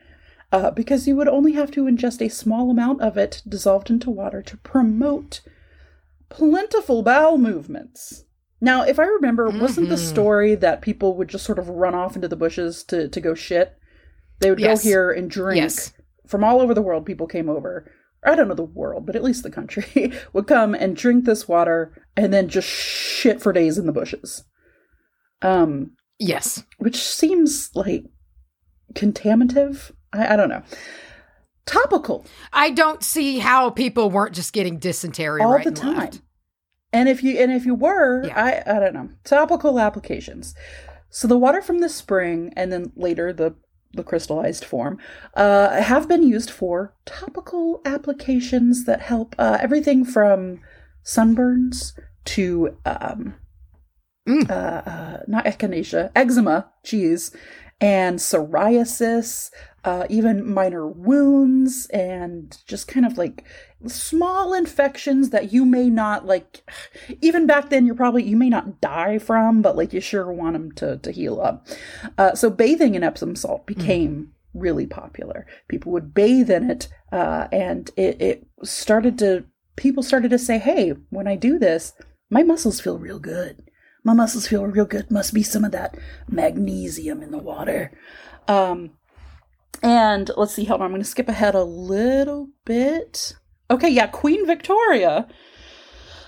Uh, because you would only have to ingest a small amount of it dissolved into water to promote plentiful bowel movements. Now, if I remember, wasn't the story that people would just sort of run off into the bushes to, to go shit? They would Yes. go here and drink. Yes. From all over the world, people came over. I don't know the world, but at least the country would come and drink this water and then just shit for days in the bushes. Um, yes. which seems like contaminative. I, I don't know. Topical I don't see how people weren't just getting dysentery all right the time. left. And if you and if you were, Yeah. I I don't know. Topical applications. So the water from the spring and then later the the crystallized form uh, have been used for topical applications that help uh, everything from sunburns to um, Mm. uh, uh, not echinacea, eczema, geez, and psoriasis, uh, even minor wounds and just kind of like small infections that you may not like even back then you're probably you may not die from but like you sure want them to, to heal up uh, so bathing in epsom salt hmm. became mm. really popular people would bathe in it uh, and it, it started to people started to say hey when i do this my muscles feel real good my muscles feel real good must be some of that magnesium in the water um, and let's see, hold on, I'm going to skip ahead a little bit. Okay, yeah, Queen Victoria.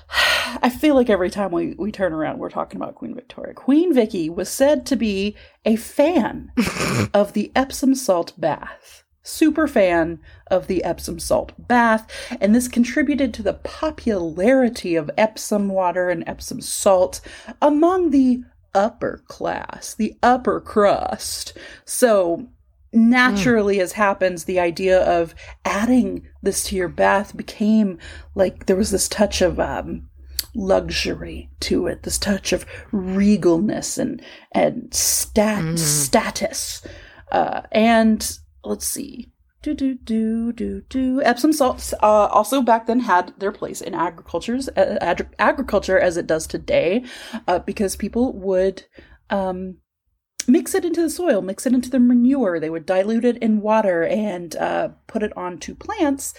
I feel like every time we, we turn around, we're talking about Queen Victoria. Queen Vicky was said to be a fan of the Epsom salt bath. Super fan of the Epsom salt bath, and this contributed to the popularity of Epsom water and Epsom salt among the upper class, the upper crust. So naturally mm. as happens the idea of adding this to your bath became like there was this touch of um, luxury to it this touch of regalness and and stat mm. status uh, and let's see do do do do do epsom salts uh, also back then had their place in agriculture's uh, ag- agriculture as it does today uh, because people would um, mix it into the soil, mix it into the manure. They would dilute it in water and uh, put it onto plants.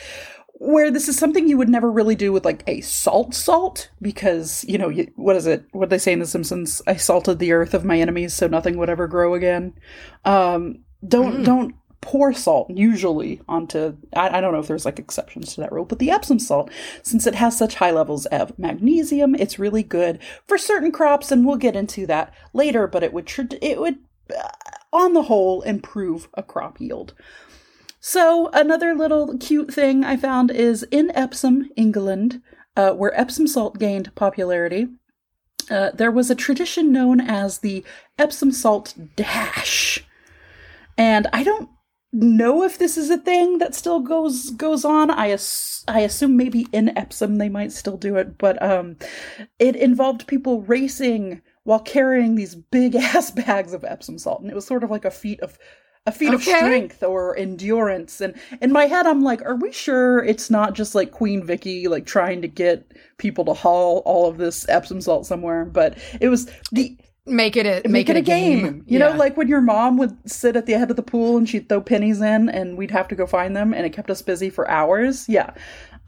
Where this is something you would never really do with like a salt salt because you know you, what is it? What they say in The Simpsons? I salted the earth of my enemies so nothing would ever grow again. Um, don't mm. don't pour salt usually onto I, I, don't know if there's like exceptions to that rule but the epsom salt since it has such high levels of magnesium it's really good for certain crops and we'll get into that later but it would it would uh, on the whole improve a crop yield. So another little cute thing i found is in epsom england uh, where epsom salt gained popularity uh, there was a tradition known as the epsom salt dash. And I don't know if this is a thing that still goes goes on. I ass- I assume maybe in Epsom they might still do it, but um, it involved people racing while carrying these big ass bags of Epsom salt, and it was sort of like a feat of a feat okay. of strength or endurance. And in my head, I'm like, are we sure it's not just like Queen Vicky like trying to get people to haul all of this Epsom salt somewhere? But it was the make it a make, make it, a game. game. You yeah. know, like when your mom would sit at the head of the pool and she'd throw pennies in, and we'd have to go find them, and it kept us busy for hours. Yeah.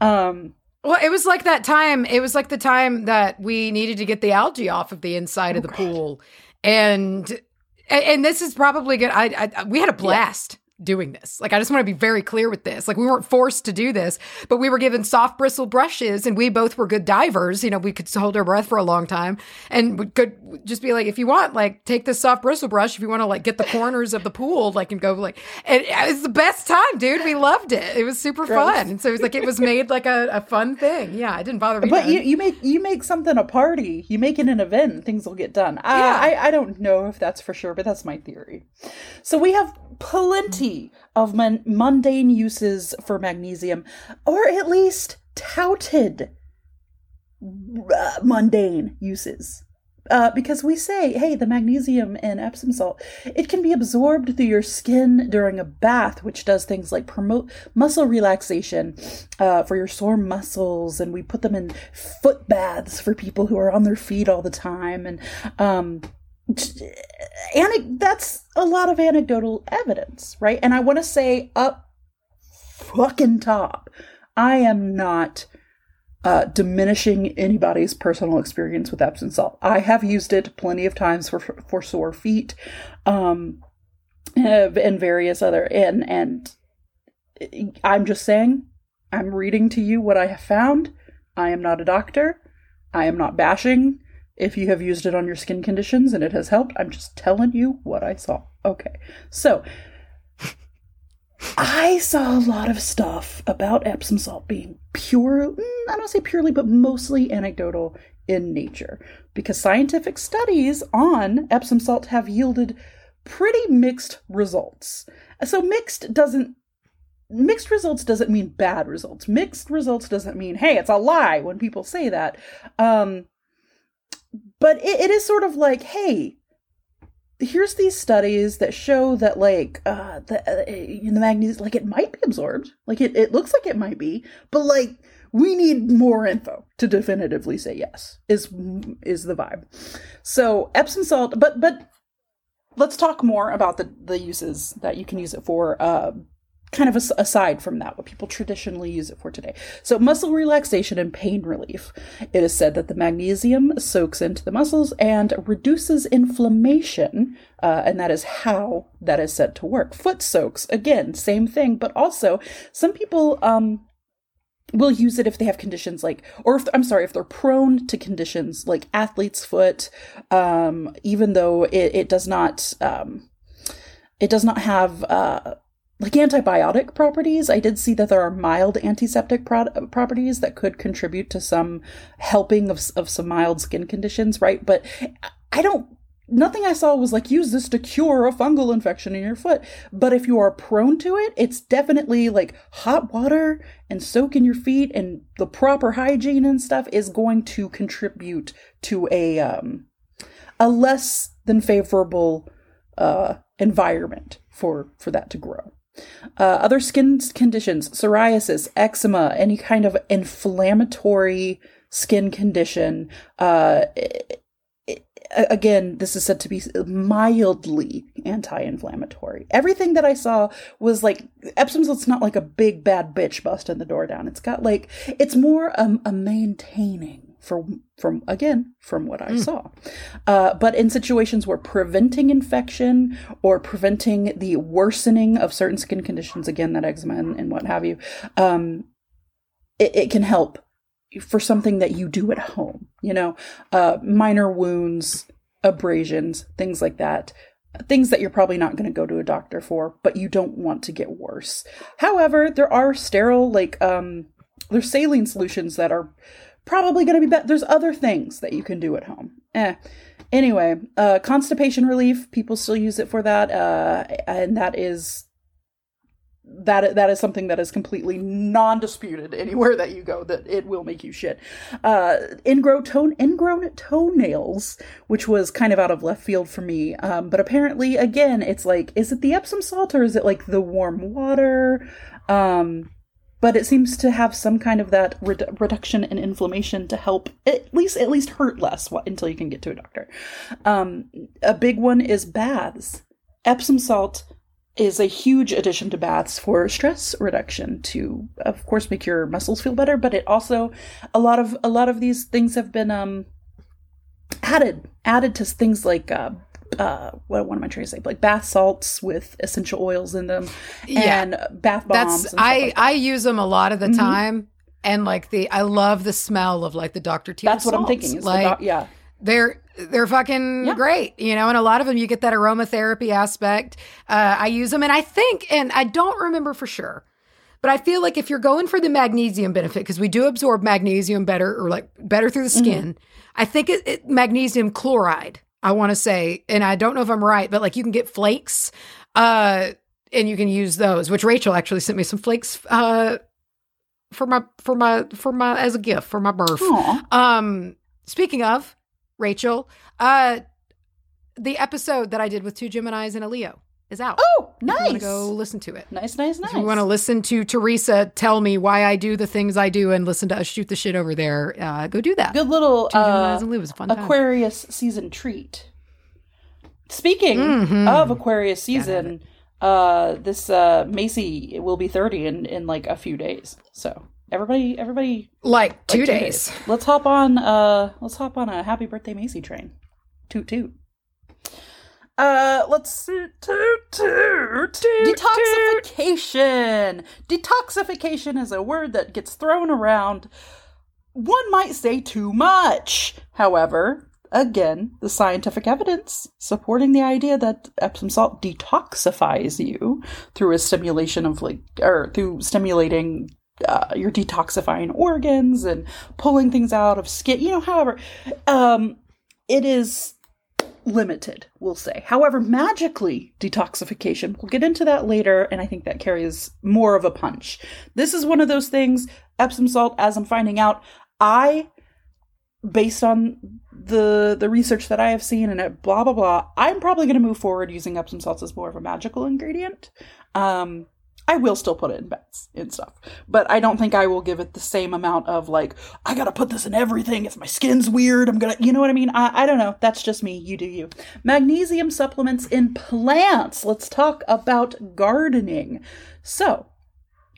Um, well, it was like that time. It was like the time that we needed to get the algae off of the inside oh, of the God. pool, and and this is probably good. I, I we had a blast. Yeah doing this. Like, I just want to be very clear with this. Like, we weren't forced to do this, but we were given soft bristle brushes and we both were good divers. You know, we could hold our breath for a long time and we could just be like, if you want, like, take this soft bristle brush if you want to, like, get the corners of the pool, like, and go, like, and it was the best time, dude. We loved it. It was super Gross. fun. And so it was like, it was made like a, a fun thing. Yeah, it didn't bother me. But you, you make, you make something a party, you make it an event, things will get done. I, yeah. I, I don't know if that's for sure, but that's my theory. So we have plenty of man- mundane uses for magnesium, or at least touted uh, mundane uses. Uh, because we say, hey, the magnesium in Epsom salt, it can be absorbed through your skin during a bath, which does things like promote muscle relaxation uh, for your sore muscles, and we put them in foot baths for people who are on their feet all the time, and um, that's a lot of anecdotal evidence, right? And I want to say up fucking top, I am not uh, diminishing anybody's personal experience with Epsom salt. I have used it plenty of times for for sore feet, um, and various other and and I'm just saying, I'm reading to you what I have found. I am not a doctor. I am not bashing if you have used it on your skin conditions and it has helped, I'm just telling you what I saw. Okay. So, I saw a lot of stuff about Epsom salt being pure, mm, I don't say purely, but mostly anecdotal in nature because scientific studies on Epsom salt have yielded pretty mixed results. So, mixed doesn't mixed results doesn't mean bad results. Mixed results doesn't mean, hey, it's a lie when people say that. Um, but it, it is sort of like, hey, here's these studies that show that like uh the uh, the magnesium like it might be absorbed. Like it, it looks like it might be but like we need more info to definitively say yes is is the vibe. So epsom salt but but let's talk more about the the uses that you can use it for. Uh kind of aside from that, what people traditionally use it for today. So, muscle relaxation and pain relief. It is said that the magnesium soaks into the muscles and reduces inflammation, uh, and that is how that is said to work. Foot soaks, again, same thing, but also some people um, will use it if they have conditions like or if i'm sorry if they're prone to conditions like athlete's foot um, even though it, it does not um, it does not have uh, like antibiotic properties, I did see that there are mild antiseptic pro- properties that could contribute to some helping of, of some mild skin conditions, right? But I don't, nothing I saw was like, use this to cure a fungal infection in your foot. But if you are prone to it, it's definitely like hot water and soak in your feet and the proper hygiene and stuff is going to contribute to a, um, a less than favorable, uh, environment for, for that to grow. Uh, other skin conditions, psoriasis, eczema, any kind of inflammatory skin condition. Uh, it, it, again, this is said to be mildly anti-inflammatory. Everything that I saw was like Epsom salt's not like a big bad bitch busting the door down. It's got like it's more um, a maintaining from from again from what I mm. saw. Uh, but in situations where preventing infection or preventing the worsening of certain skin conditions, again that eczema and, and what have you, um, it, it, can help for something that you do at home. You know, uh, minor wounds, abrasions, things like that. Things that you're probably not going to go to a doctor for, but you don't want to get worse. However, there are sterile, like, um, there's saline solutions that are probably going to be better. There's other things that you can do at home. Eh. Anyway, uh, constipation relief. People still use it for that, uh, and that is that that is something that is completely non-disputed anywhere that you go that it will make you shit. Uh, ingrown tone ingrown toenails, which was kind of out of left field for me. Um, but apparently, again, it's like, is it the Epsom salt or is it like the warm water? Um, but it seems to have some kind of that redu- reduction in inflammation to help at least at least hurt less until you can get to a doctor. Um, a big one is baths. Epsom salt is a huge addition to baths for stress reduction to of course make your muscles feel better but it also a lot of a lot of these things have been um added added to things like uh, uh, what, what am I trying to say? Like bath salts with essential oils in them, and yeah. bath bombs. That's I like that. I use them a lot of the mm-hmm. time, and like the I love the smell of like the Dr. Teal. That's what. I'm thinking. like yeah, they're they're fucking yeah. great, you know. And a lot of them, you get that aromatherapy aspect. Uh, I use them, and I think, and I don't remember for sure. But I feel like if you're going for the magnesium benefit, because we do absorb magnesium better or like better through the mm-hmm. skin, mm-hmm. I think it, it, magnesium chloride I want to say, and I don't know if I'm right, but like you can get flakes, uh, and you can use those. Which Rachel actually sent me some flakes, uh, for my for my for my as a gift for my birth. Aww. Um, speaking of Rachel, uh, the episode that I did with two Gemini's and a Leo is out. Oh, nice. go listen to it. Nice, nice, nice. If you want to listen to Teresa tell me why I do the things I do and listen to us shoot the shit over there, uh, go do that. Good little uh, Aquarius time. season treat. Speaking mm-hmm. of Aquarius season, uh, this uh, Macy will be 30 in, in like a few days. So everybody everybody like two, like two days. days. Let's hop on uh let's hop on a happy birthday Macy train. Toot toot. Uh, let's see. Detoxification. Detoxification is a word that gets thrown around. One might say too much. However, again, the scientific evidence supporting the idea that Epsom salt detoxifies you through a stimulation of like, or through stimulating uh, your detoxifying organs and pulling things out of skin. You know, however, um, it is limited, we'll say. However, magically, detoxification, we'll get into that later, and I think that carries more of a punch. This is one of those things, Epsom salt, as I'm finding out, I, based on the the research that I have seen and it blah blah blah, I'm probably going to move forward using Epsom salts as more of a magical ingredient. Um, I will still put it in beds and stuff, but I don't think I will give it the same amount of like I gotta put this in everything. If my skin's weird, I'm gonna, you know what I mean? I, I don't know. That's just me. You do you. Magnesium supplements in plants. Let's talk about gardening. So,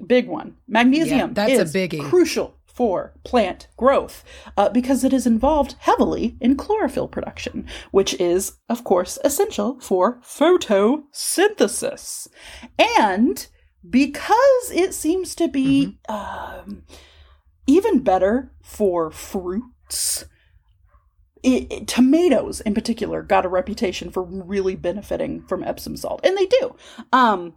big one. Magnesium Yeah, that's a is biggie. crucial for plant growth uh, because it is involved heavily in chlorophyll production, which is, of course, essential for photosynthesis. And because it seems to be um, even better for fruits, it, it- tomatoes in particular got a reputation for really benefiting from Epsom salt, and they do. Um,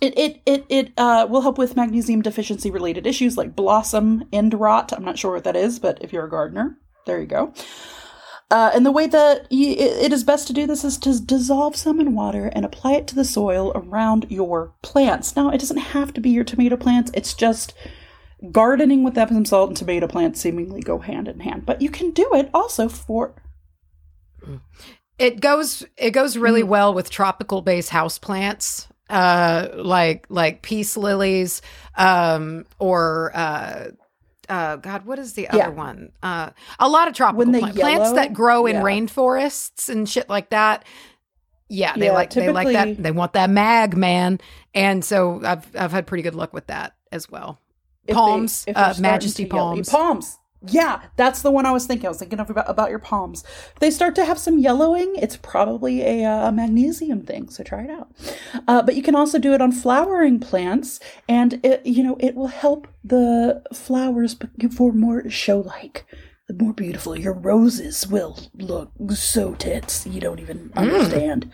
it it it it uh, will help with magnesium deficiency related issues like blossom end rot. I'm not sure what that is, but if you're a gardener, there you go. Uh, and the way that y- it is best to do this is to dissolve some in water and apply it to the soil around your plants. Now, it doesn't have to be your tomato plants. It's just gardening with Epsom salt and tomato plants seemingly go hand in hand. But you can do it also for It goes it goes really Mm. well with tropical based houseplants. Uh like like peace lilies, um, or uh uh God, what is the other Yeah. one? Uh a lot of tropical they plants yellow, that grow in yeah. rainforests and shit like that. Yeah, they Yeah, like they like that they want that mag, man. And so I've I've had pretty good luck with that as well. Palms, they're uh, Majesty palms, yellow- palms. Yeah, that's the one I was thinking. I was thinking of about, about your palms. They start to have some yellowing, it's probably a, uh, a magnesium thing. So try it out. Uh, but you can also do it on flowering plants, and it you know it will help the flowers for more show like. The more beautiful your roses will look so tits you don't even understand.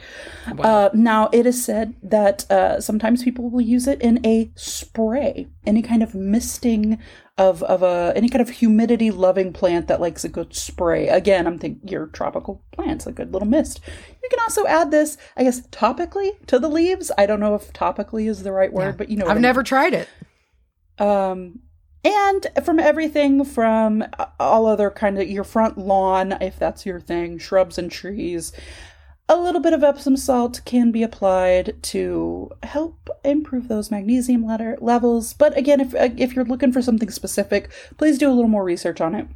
Uh, now, it is said that uh, sometimes people will use it in a spray, any kind of misting of of a any kind of humidity loving plant that likes a good spray. Again, I'm thinking your tropical plants, a good little mist. You can also add this, I guess, topically to the leaves. I don't know if topically is the right word, but you know, what I I've mean. never tried it. Um, and from everything from all other kind of your front lawn, if that's your thing, shrubs and trees, a little bit of Epsom salt can be applied to help improve those magnesium letter levels. But again, if if you're looking for something specific, please do a little more research on it.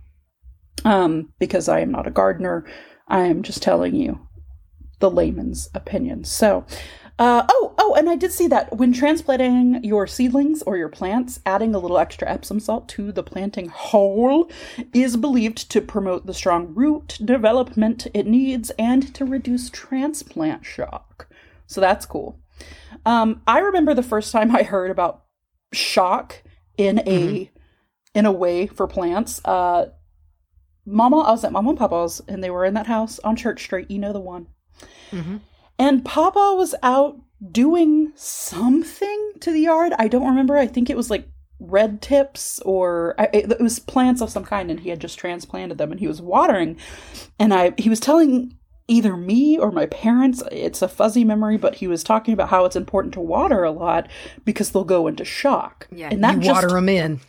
Um, because I am not a gardener, I am just telling you the layman's opinion. So, uh, oh, oh, and I did see that when transplanting your seedlings or your plants, adding a little extra Epsom salt to the planting hole is believed to promote the strong root development it needs and to reduce transplant shock. So that's cool. Um, I remember the first time I heard about shock in a in a way for plants. Uh, Mama, I was at Mama and Papa's, and they were in that house on Church Street. You know the one. Mhm. And Papa was out doing something to the yard. I don't remember. I think it was like red tips or I, it was plants of some kind, and he had just transplanted them, and he was watering. And I, he was telling either me or my parents. It's a fuzzy memory, but he was talking about how it's important to water a lot because they'll go into shock. Yeah, and that you just water them in.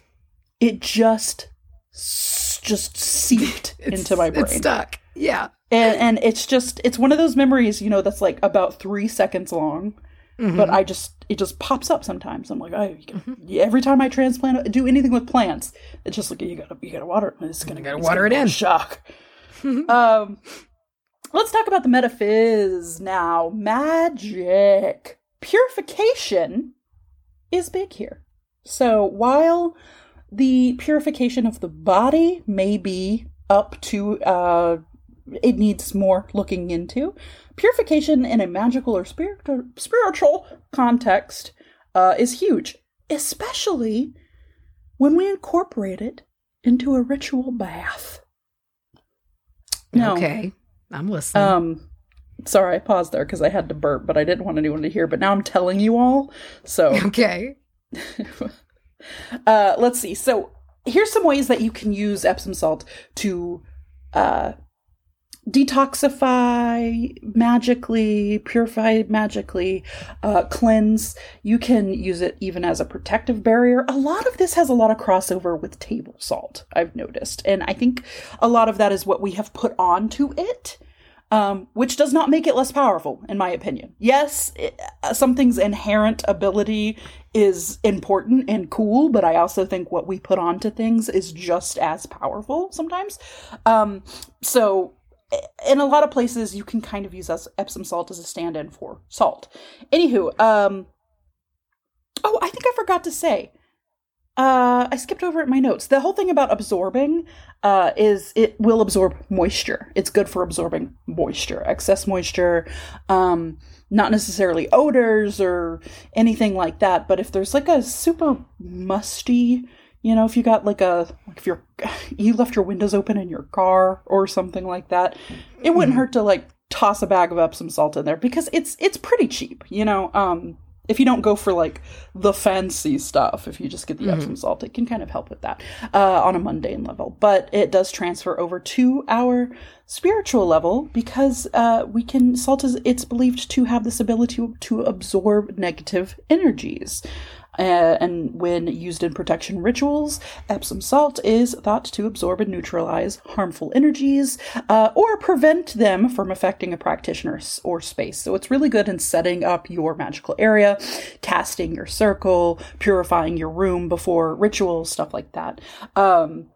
it just just seeped into my brain stuck. Yeah. And and it's just it's one of those memories you know that's like about three seconds long Mm-hmm. but i just it just pops up sometimes. I'm like oh yeah, every time i transplant do anything with plants it's just like you gotta you gotta water it. It's gonna gotta it's water gonna it in. shock. Um let's talk about the metaphys now. Magic. Purification is big here. So while the purification of the body may be up to uh it needs more looking into purification in a magical or spiritual spiritual context uh, is huge especially when we incorporate it into a ritual bath no Okay. I'm listening. um sorry i paused there because i had to burp but i didn't want anyone to hear but now i'm telling you all so okay. uh, let's see. So here's some ways that you can use Epsom salt to uh, detoxify magically, purify magically, uh, cleanse. You can use it even as a protective barrier. A lot of this has a lot of crossover with table salt, I've noticed. And I think a lot of that is what we have put onto it. Um, which does not make it less powerful, in my opinion. Yes, it, uh, something's inherent ability is important and cool, but I also think what we put onto things is just as powerful sometimes. Um, so in a lot of places you can kind of use Epsom salt as a stand-in for salt. Anywho, um oh, I think I forgot to say. Uh, I skipped over it in my notes. The whole thing about absorbing uh, is it will absorb moisture. It's good for absorbing moisture, excess moisture, um, not necessarily odors or anything like that. But if there's like a super musty you know, if you got like a like if you're you left your windows open in your car or something like that, it wouldn't hurt to like toss a bag of Epsom salt in there because it's it's pretty cheap, you know. Um if you don't go for like the fancy stuff, if you just get the mm-hmm. Epsom salt, it can kind of help with that uh, on a mundane level. But it does transfer over to our spiritual level because uh, we can salt is it's believed to have this ability to, to absorb negative energies. Uh, and when used in protection rituals, Epsom salt is thought to absorb and neutralize harmful energies uh, or prevent them from affecting a practitioner or space. So it's really good in setting up your magical area, casting your circle, purifying your room before rituals, stuff like that. Um,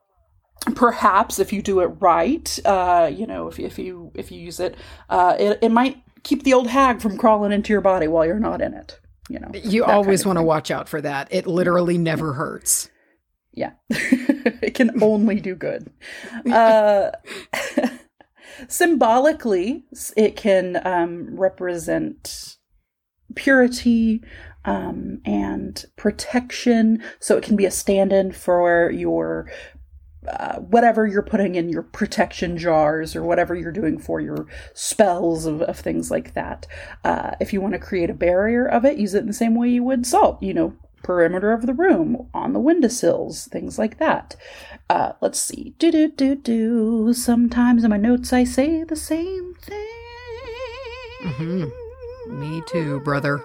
perhaps if you do it right, uh, you know, if, if you if you use it, uh, it, it might keep the old hag from crawling into your body while you're not in it you know. You always kind of want to watch out for that. It literally never hurts. Yeah. it can only do good. Uh, symbolically, it can um, represent purity um, and protection. So it can be a stand in for your uh, whatever you're putting in your protection jars or whatever you're doing for your spells of, of things like that. Uh, if you want to create a barrier of it, use it in the same way you would salt, you know, perimeter of the room, on the windowsills, things like that. Uh, let's see. Do do do do. Sometimes in my notes I say the same thing. Mm-hmm. Me too, brother.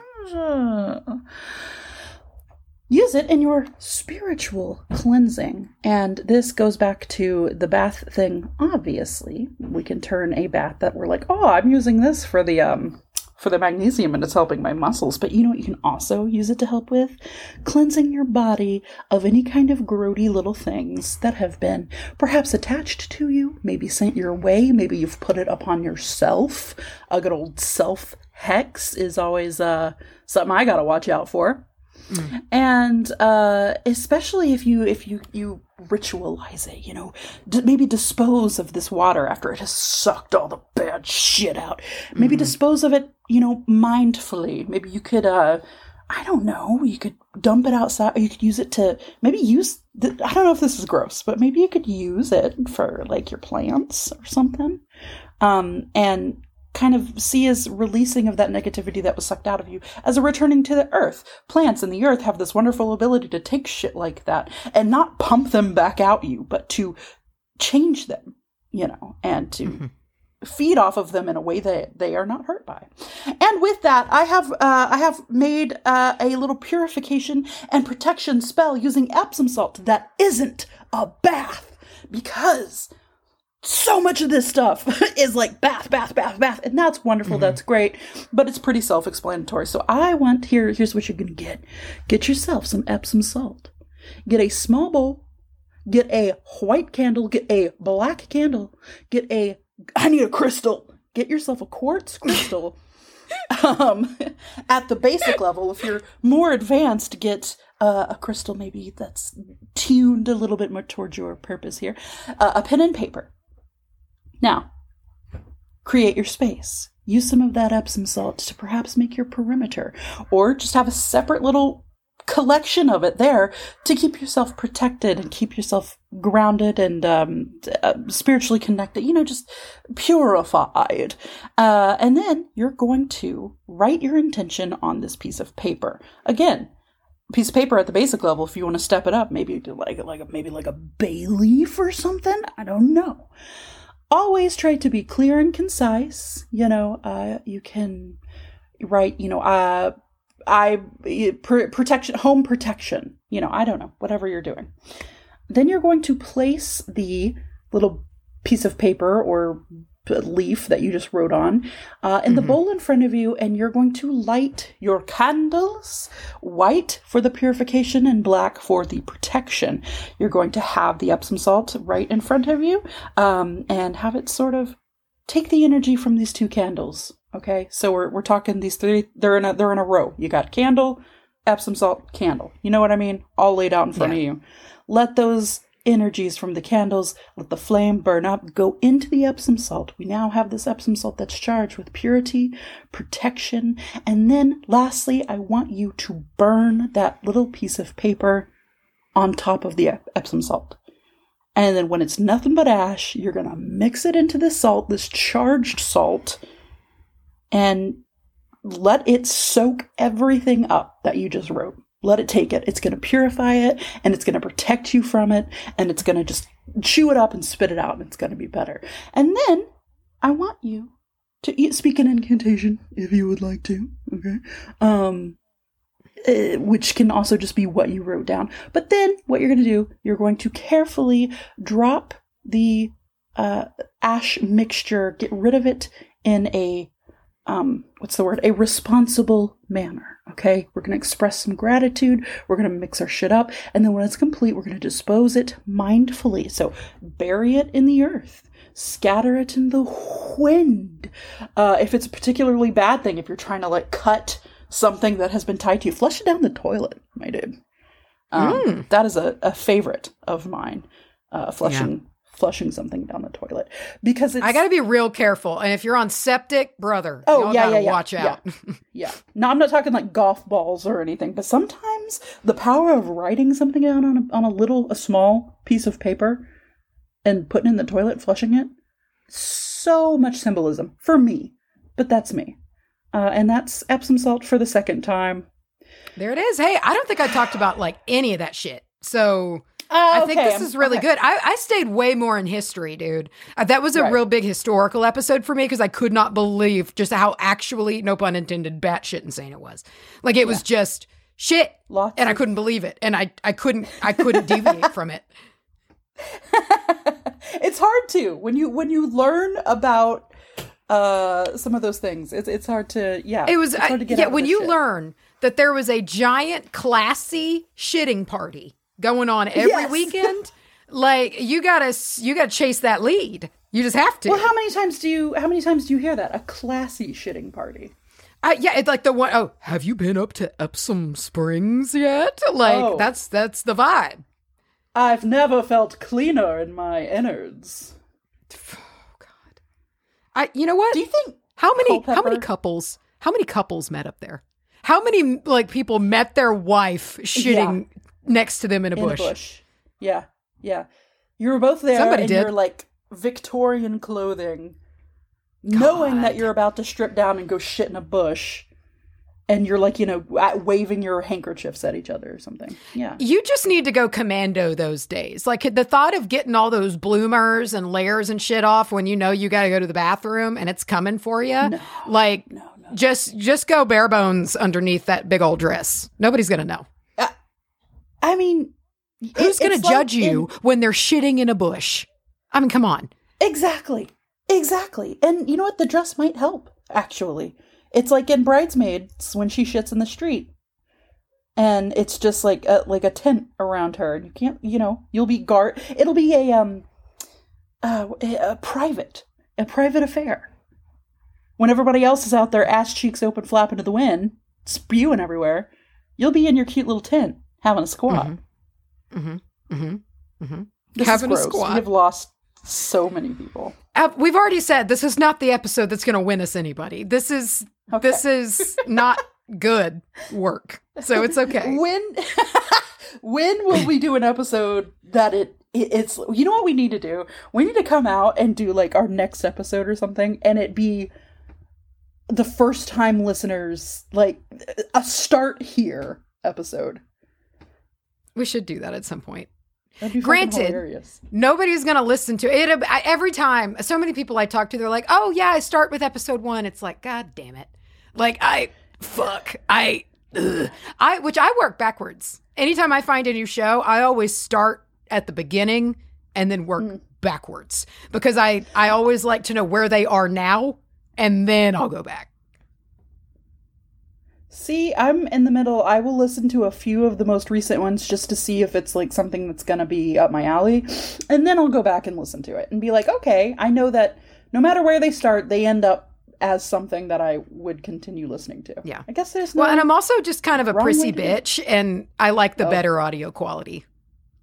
Use it in your spiritual cleansing. And this goes back to the bath thing, obviously. We can turn a bath that we're like, oh, I'm using this for the um for the magnesium and it's helping my muscles. But you know what you can also use it to help with? Cleansing your body of any kind of grody little things that have been perhaps attached to you, maybe sent your way, maybe you've put it upon yourself. A good old self hex is always uh something I gotta watch out for. Mm. And uh, especially if you if you you ritualize it, you know, d- maybe dispose of this water after it has sucked all the bad shit out. Maybe mm-hmm. dispose of it, you know, mindfully. Maybe you could uh I don't know, you could dump it outside or you could use it to maybe use the, I don't know if this is gross, but maybe you could use it for like your plants or something. Um and kind of see as releasing of that negativity that was sucked out of you as a returning to the earth. Plants in the earth have this wonderful ability to take shit like that and not pump them back out you, but to change them, you know, and to mm-hmm. feed off of them in a way that they are not hurt by. And with that, I have uh, I have made uh, a little purification and protection spell using Epsom salt that isn't a bath because so much of this stuff is like bath, bath, bath, bath, and that's wonderful. Mm-hmm. That's great, but it's pretty self-explanatory. So I want here. Here's what you're gonna get: get yourself some Epsom salt. Get a small bowl. Get a white candle. Get a black candle. Get a. I need a crystal. Get yourself a quartz crystal. um, at the basic level, if you're more advanced, get uh, a crystal maybe that's tuned a little bit more towards your purpose here. Uh, a pen and paper now, create your space. Use some of that Epsom salt to perhaps make your perimeter, or just have a separate little collection of it there to keep yourself protected and keep yourself grounded and um, uh, spiritually connected, you know, just purified. Uh, and then you're going to write your intention on this piece of paper. Again, piece of paper at the basic level if you want to step it up maybe like like maybe like a bay leaf or something i don't know always try to be clear and concise. You know, uh, you can write, you know, uh, I pr- protection, home protection. You know, I don't know, whatever you're doing. Then you're going to place the little piece of paper or leaf that you just wrote on uh, in the mm-hmm. bowl in front of you, and you're going to light your candles white for the purification and black for the protection. You're going to have the Epsom salt right in front of you um, and have it sort of take the energy from these two candles. Okay, so we're, we're talking these three. They're in a they're in a row. You got candle, Epsom salt, candle. You know what I mean? All laid out in front yeah. of you. Let those energies from the candles, let the flame burn up, go into the Epsom salt. We now have this Epsom salt that's charged with purity, protection, and then lastly, I want you to burn that little piece of paper on top of the Epsom salt. And then when it's nothing but ash, you're going to mix it into the salt, this charged salt, and let it soak everything up that you just wrote. Let it take it. It's going to purify it and it's going to protect you from it and it's going to just chew it up and spit it out and it's going to be better. And then I want you to speak an incantation if you would like to. Okay. Um, uh, which can also just be what you wrote down. But then what you're going to do, you're going to carefully drop the uh, ash mixture, get rid of it in a um, what's the word? A responsible manner. Okay, we're going to express some gratitude. We're going to mix our shit up. And then when it's complete, we're going to dispose it mindfully. So bury it in the earth, scatter it in the wind. Uh, if it's a particularly bad thing, if you're trying to like cut something that has been tied to you, flush it down the toilet, my dude. Um, mm. That is a, a favorite of mine. Uh, flushing flushing something down the toilet because I got to be real careful. And if you're on septic, brother, oh yeah, yeah, yeah, watch out. Yeah. yeah. No, I'm not talking like golf balls or anything, but sometimes the power of writing something down on a, on a little, a small piece of paper and putting it in the toilet, flushing it, so much symbolism for me. But that's me. Uh, and that's Epsom salt for the second time. There it is. Hey, I don't think I talked about like any of that shit. So I think this is really okay. good. I, I, stayed way more in history, dude. Uh, that was a right. real big historical episode for me because I could not believe just how actually, no pun intended, batshit insane it was. Like it yeah. was just shit, Lots and I couldn't believe it, and I I couldn't I couldn't deviate from it. it's hard to when you when you learn about uh some of those things. It's it's hard to yeah. It was I, yeah when you shit. learn that there was a giant classy shitting party going on every yes. weekend, like you gotta you gotta chase that lead. You just have to. Well, how many times do you how many times do you hear that? A classy shitting party. Uh, yeah, it's like the one oh, have you been up to Epsom Springs yet? Like oh. that's that's the vibe. I've never felt cleaner in my innards. Oh God. I you know what? Do you think how many how many couples how many couples met up there? How many like people met their wife shitting yeah next to them in a in bush. A bush. Yeah, yeah. You were both there Somebody in did. your like Victorian clothing, God. knowing that you're about to strip down and go shit in a bush. And you're like, you know, waving your handkerchiefs at each other or something. Yeah. You just need to go commando those days. Like the thought of getting all those bloomers and layers and shit off when you know you got to go to the bathroom and it's coming for you. No, like, no, no. just just go bare bones underneath that big old dress. Nobody's gonna know. I mean, who's going to judge like you in, when they're shitting in a bush? I mean, come on. Exactly. Exactly. And you know what? The dress might help, actually. It's like in Bridesmaids when she shits in the street. And it's just like a, like a tent around her. And you can't, you know, you'll be guard. It'll be a, um, uh, a private, a private affair. When everybody else is out there, ass cheeks open, flapping to the wind, spewing everywhere, you'll be in your cute little tent having a squat. Mm-hmm. Mm-hmm. Mm-hmm. mm-hmm. This having a squat. We've lost so many people. Uh, we've already said this is not the episode that's going to win us anybody. This is okay. this is not good work. So it's okay. When when will we do an episode that it it's you know what we need to do? We need to come out and do like our next episode or something and it be the first time listeners like a start here episode. We should do that at some point. That'd be fucking Granted. Nobody's going to listen to it. Every time, so many people I talk to, they're like, oh, yeah, I start with episode one. It's like, God damn it. Like, I, fuck, I, ugh. I, which I work backwards. Anytime I find a new show, I always start at the beginning and then work hmm. backwards because I, I always like to know where they are now and then I'll go back. See, I'm in the middle. I will listen to a few of the most recent ones just to see if it's like something that's gonna be up my alley, and then I'll go back and listen to it and be like, okay, I know that no matter where they start, they end up as something that I would continue listening to. Yeah. I guess there's no. Well, and I'm also just kind of a prissy to bitch, and I like the Oh. better audio quality.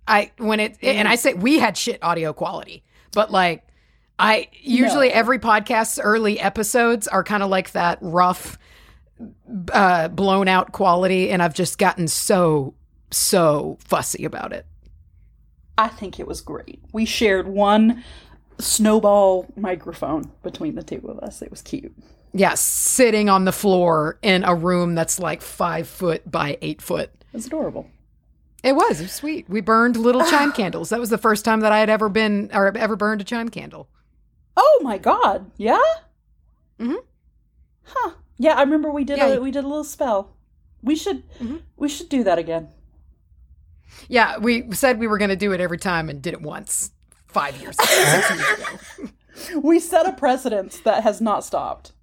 I when it and I say we had shit audio quality, but like I usually No. every podcast's early episodes are kind of like that rough, uh, blown out quality, and I've just gotten so so fussy about it. I think it was great. We shared one snowball microphone between the two of us. It was cute. Yeah, sitting on the floor in a room that's like five foot by eight foot. It was adorable. It was. It was sweet. We burned little chime candles. That was the first time that I had ever been or ever burned a chime candle. Oh my god! Yeah. Mhm. Huh. Yeah, I remember we did Yeah, a we did a little spell. We should Mhm. we should do that again. Yeah, we said we were going to do it every time and did it once five years ago, years ago. We set a precedence that has not stopped.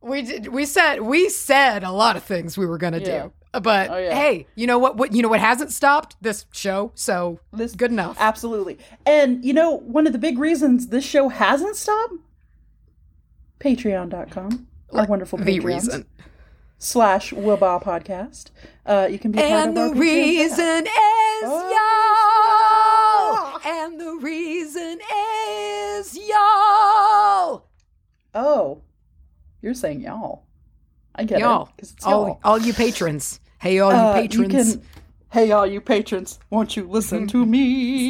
We did. We said we said a lot of things we were going to Yeah. do, but Oh, yeah. hey, you know what? What you know what hasn't stopped this show? So This good enough. Absolutely. And you know, one of the big reasons this show hasn't stopped? Patreon.com. Our wonderful the Patreons. reason, Slash Waba Podcast. Uh, you can be and the reason is Oh, y'all, and the reason is y'all. Oh, you're saying y'all. I get y'all, it. y'all. all, all you patrons. Hey, all Uh, you patrons. can, hey, all you patrons, won't you listen to me?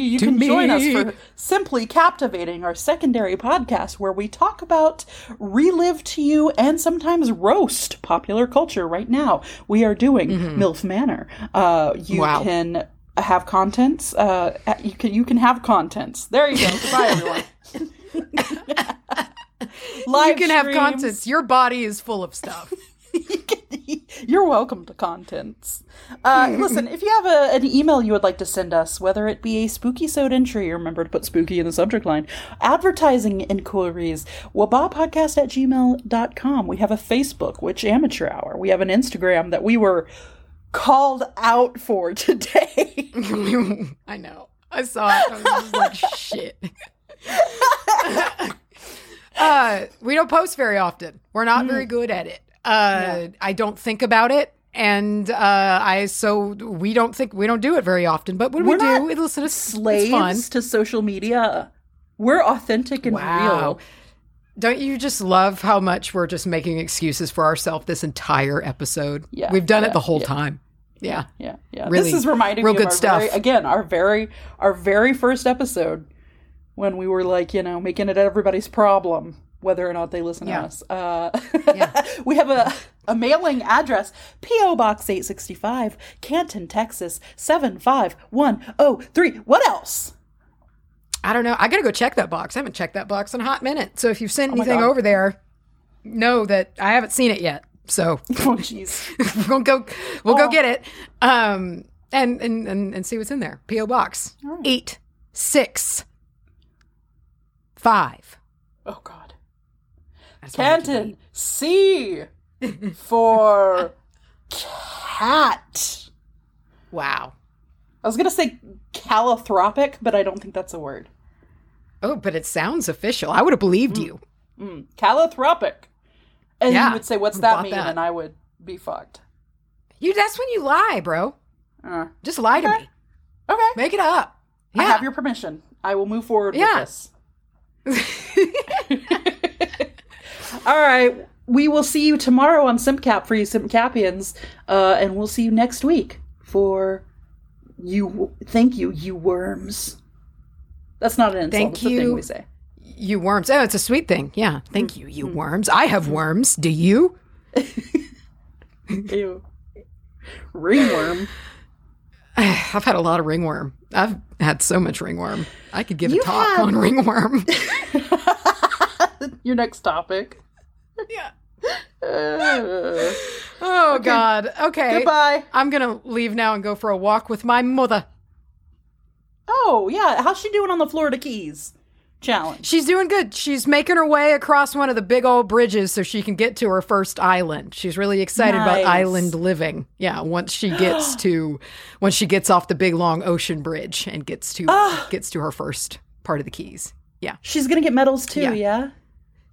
You To can join us for Simply Captivating, our secondary podcast where we talk about, relive to you, and sometimes roast popular culture. Right now, we are doing MILF Manor. Uh, you Mm-hmm. Wow. can have contents. Uh, you can you can have contents. There you go. Goodbye, everyone. Live you can have contents. Your body is full of stuff. You're welcome to contents. Uh, listen, if you have a, an email you would like to send us, whether it be a spooky sode entry, remember to put spooky in the subject line, advertising inquiries, wbahpodcast at gmail.com. We have a Facebook, Witch Amateur Hour. We have an Instagram that we were called out for today. I know. I saw it. I was just like, shit. uh, we don't post very often. We're not very good at it. Uh, I don't think about it. And uh, I so we don't think we don't do it very often. But when We're we do, it, listen, it's Slaves to social media. We're authentic and Wow. real. Don't you just love how much we're just making excuses for ourselves this entire episode? Yeah, We've done yeah, it the whole yeah. time. Yeah. Yeah, yeah. Really- this is reminding real me good of our stuff. Very, again, our very our very first episode when we were like, you know, making it everybody's problem whether or not they listen Yeah. to us. Uh, Yeah. we have a a mailing address: PO Box eight sixty five, Canton, Texas seven five one zero three. What else? I don't know. I gotta go check that box. I haven't checked that box in a hot minute. So if you've sent Oh anything over there, know that I haven't seen it yet. So Oh, jeez. we'll go we'll Oh. go get it. Um and and and, and see what's in there. P.O. Box right. eight six five. Oh God. That's what I have to Canton C for cat. Wow. I was gonna say calithropic, but I don't think that's a word. Oh, but it sounds official. I would have believed you. Mm, calithropic. And Yeah, you would say, "What's that mean?" that. And I would be fucked. You that's when you lie, bro. Uh, Just lie to me. okay, Make it up. I have your permission. I will move forward Yeah. with this. All right, we will see you tomorrow on SimCap for you SimCapians, uh, and we'll see you next week for you. Thank you, you worms. That's not an insult. Thank a thing we say. You worms. Oh, it's a sweet thing. Yeah. Thank Mm. you, you worms. I have worms. Do you? Ew. Ringworm. I've had a lot of ringworm. I've had so much ringworm. I could give You a talk had- on ringworm. Your next topic. Yeah. Uh, Oh God. Okay. goodbye. I'm gonna leave now and go for a walk with my mother. Oh yeah, how's she doing on the Florida Keys challenge? She's doing good. She's making her way across one of the big old bridges so she can get to her first island. She's really excited Nice. about island living. Yeah, once she gets to once she gets off the big long ocean bridge and gets to Ah. gets to her first part of the keys. Yeah. She's gonna get medals too. Yeah. Yeah.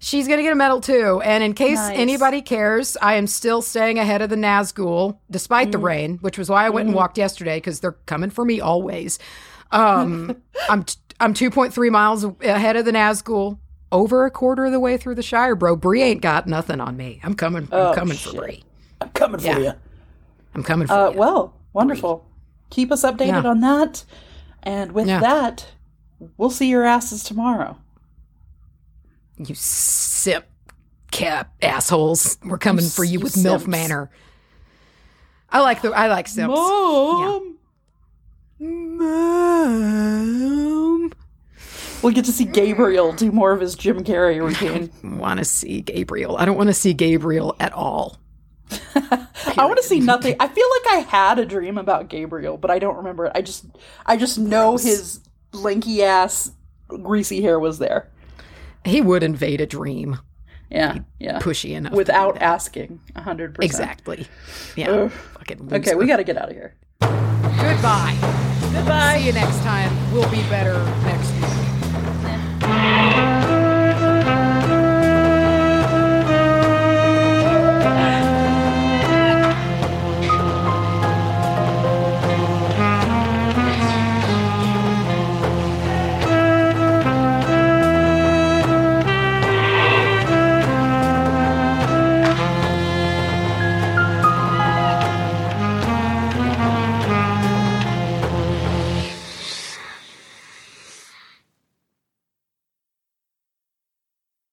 She's going to get a medal too. And in case Nice. anybody cares, I am still staying ahead of the Nazgul despite Mm. the rain, which was why I went and walked yesterday because they're coming for me always. Um, I'm t- I'm 2.3 miles ahead of the Nazgul, over a quarter of the way through the Shire, bro. Bree ain't got nothing on me. I'm coming. I'm Oh, coming shit. for Bree. I'm coming for Yeah. you. I'm coming for Uh, you. well, wonderful. Keep us updated Yeah. on that. And with Yeah. that, we'll see your asses tomorrow. You sip cap assholes. We're coming for you you with MILF simps. Manor. I like the I like simps. Mom. Mom. We'll get to see Gabriel do more of his Jim Carrey routine. want to see Gabriel. I don't want to see Gabriel at all. I want to see nothing. I feel like I had a dream about Gabriel, but I don't remember it. I just, I just know his lanky ass, greasy hair was there. He would invade a dream, Yeah, yeah. pushy enough. Without asking, hundred percent. exactly. Yeah. Okay, we got to get out of here. Goodbye. Goodbye. See you next time. We'll be better next week.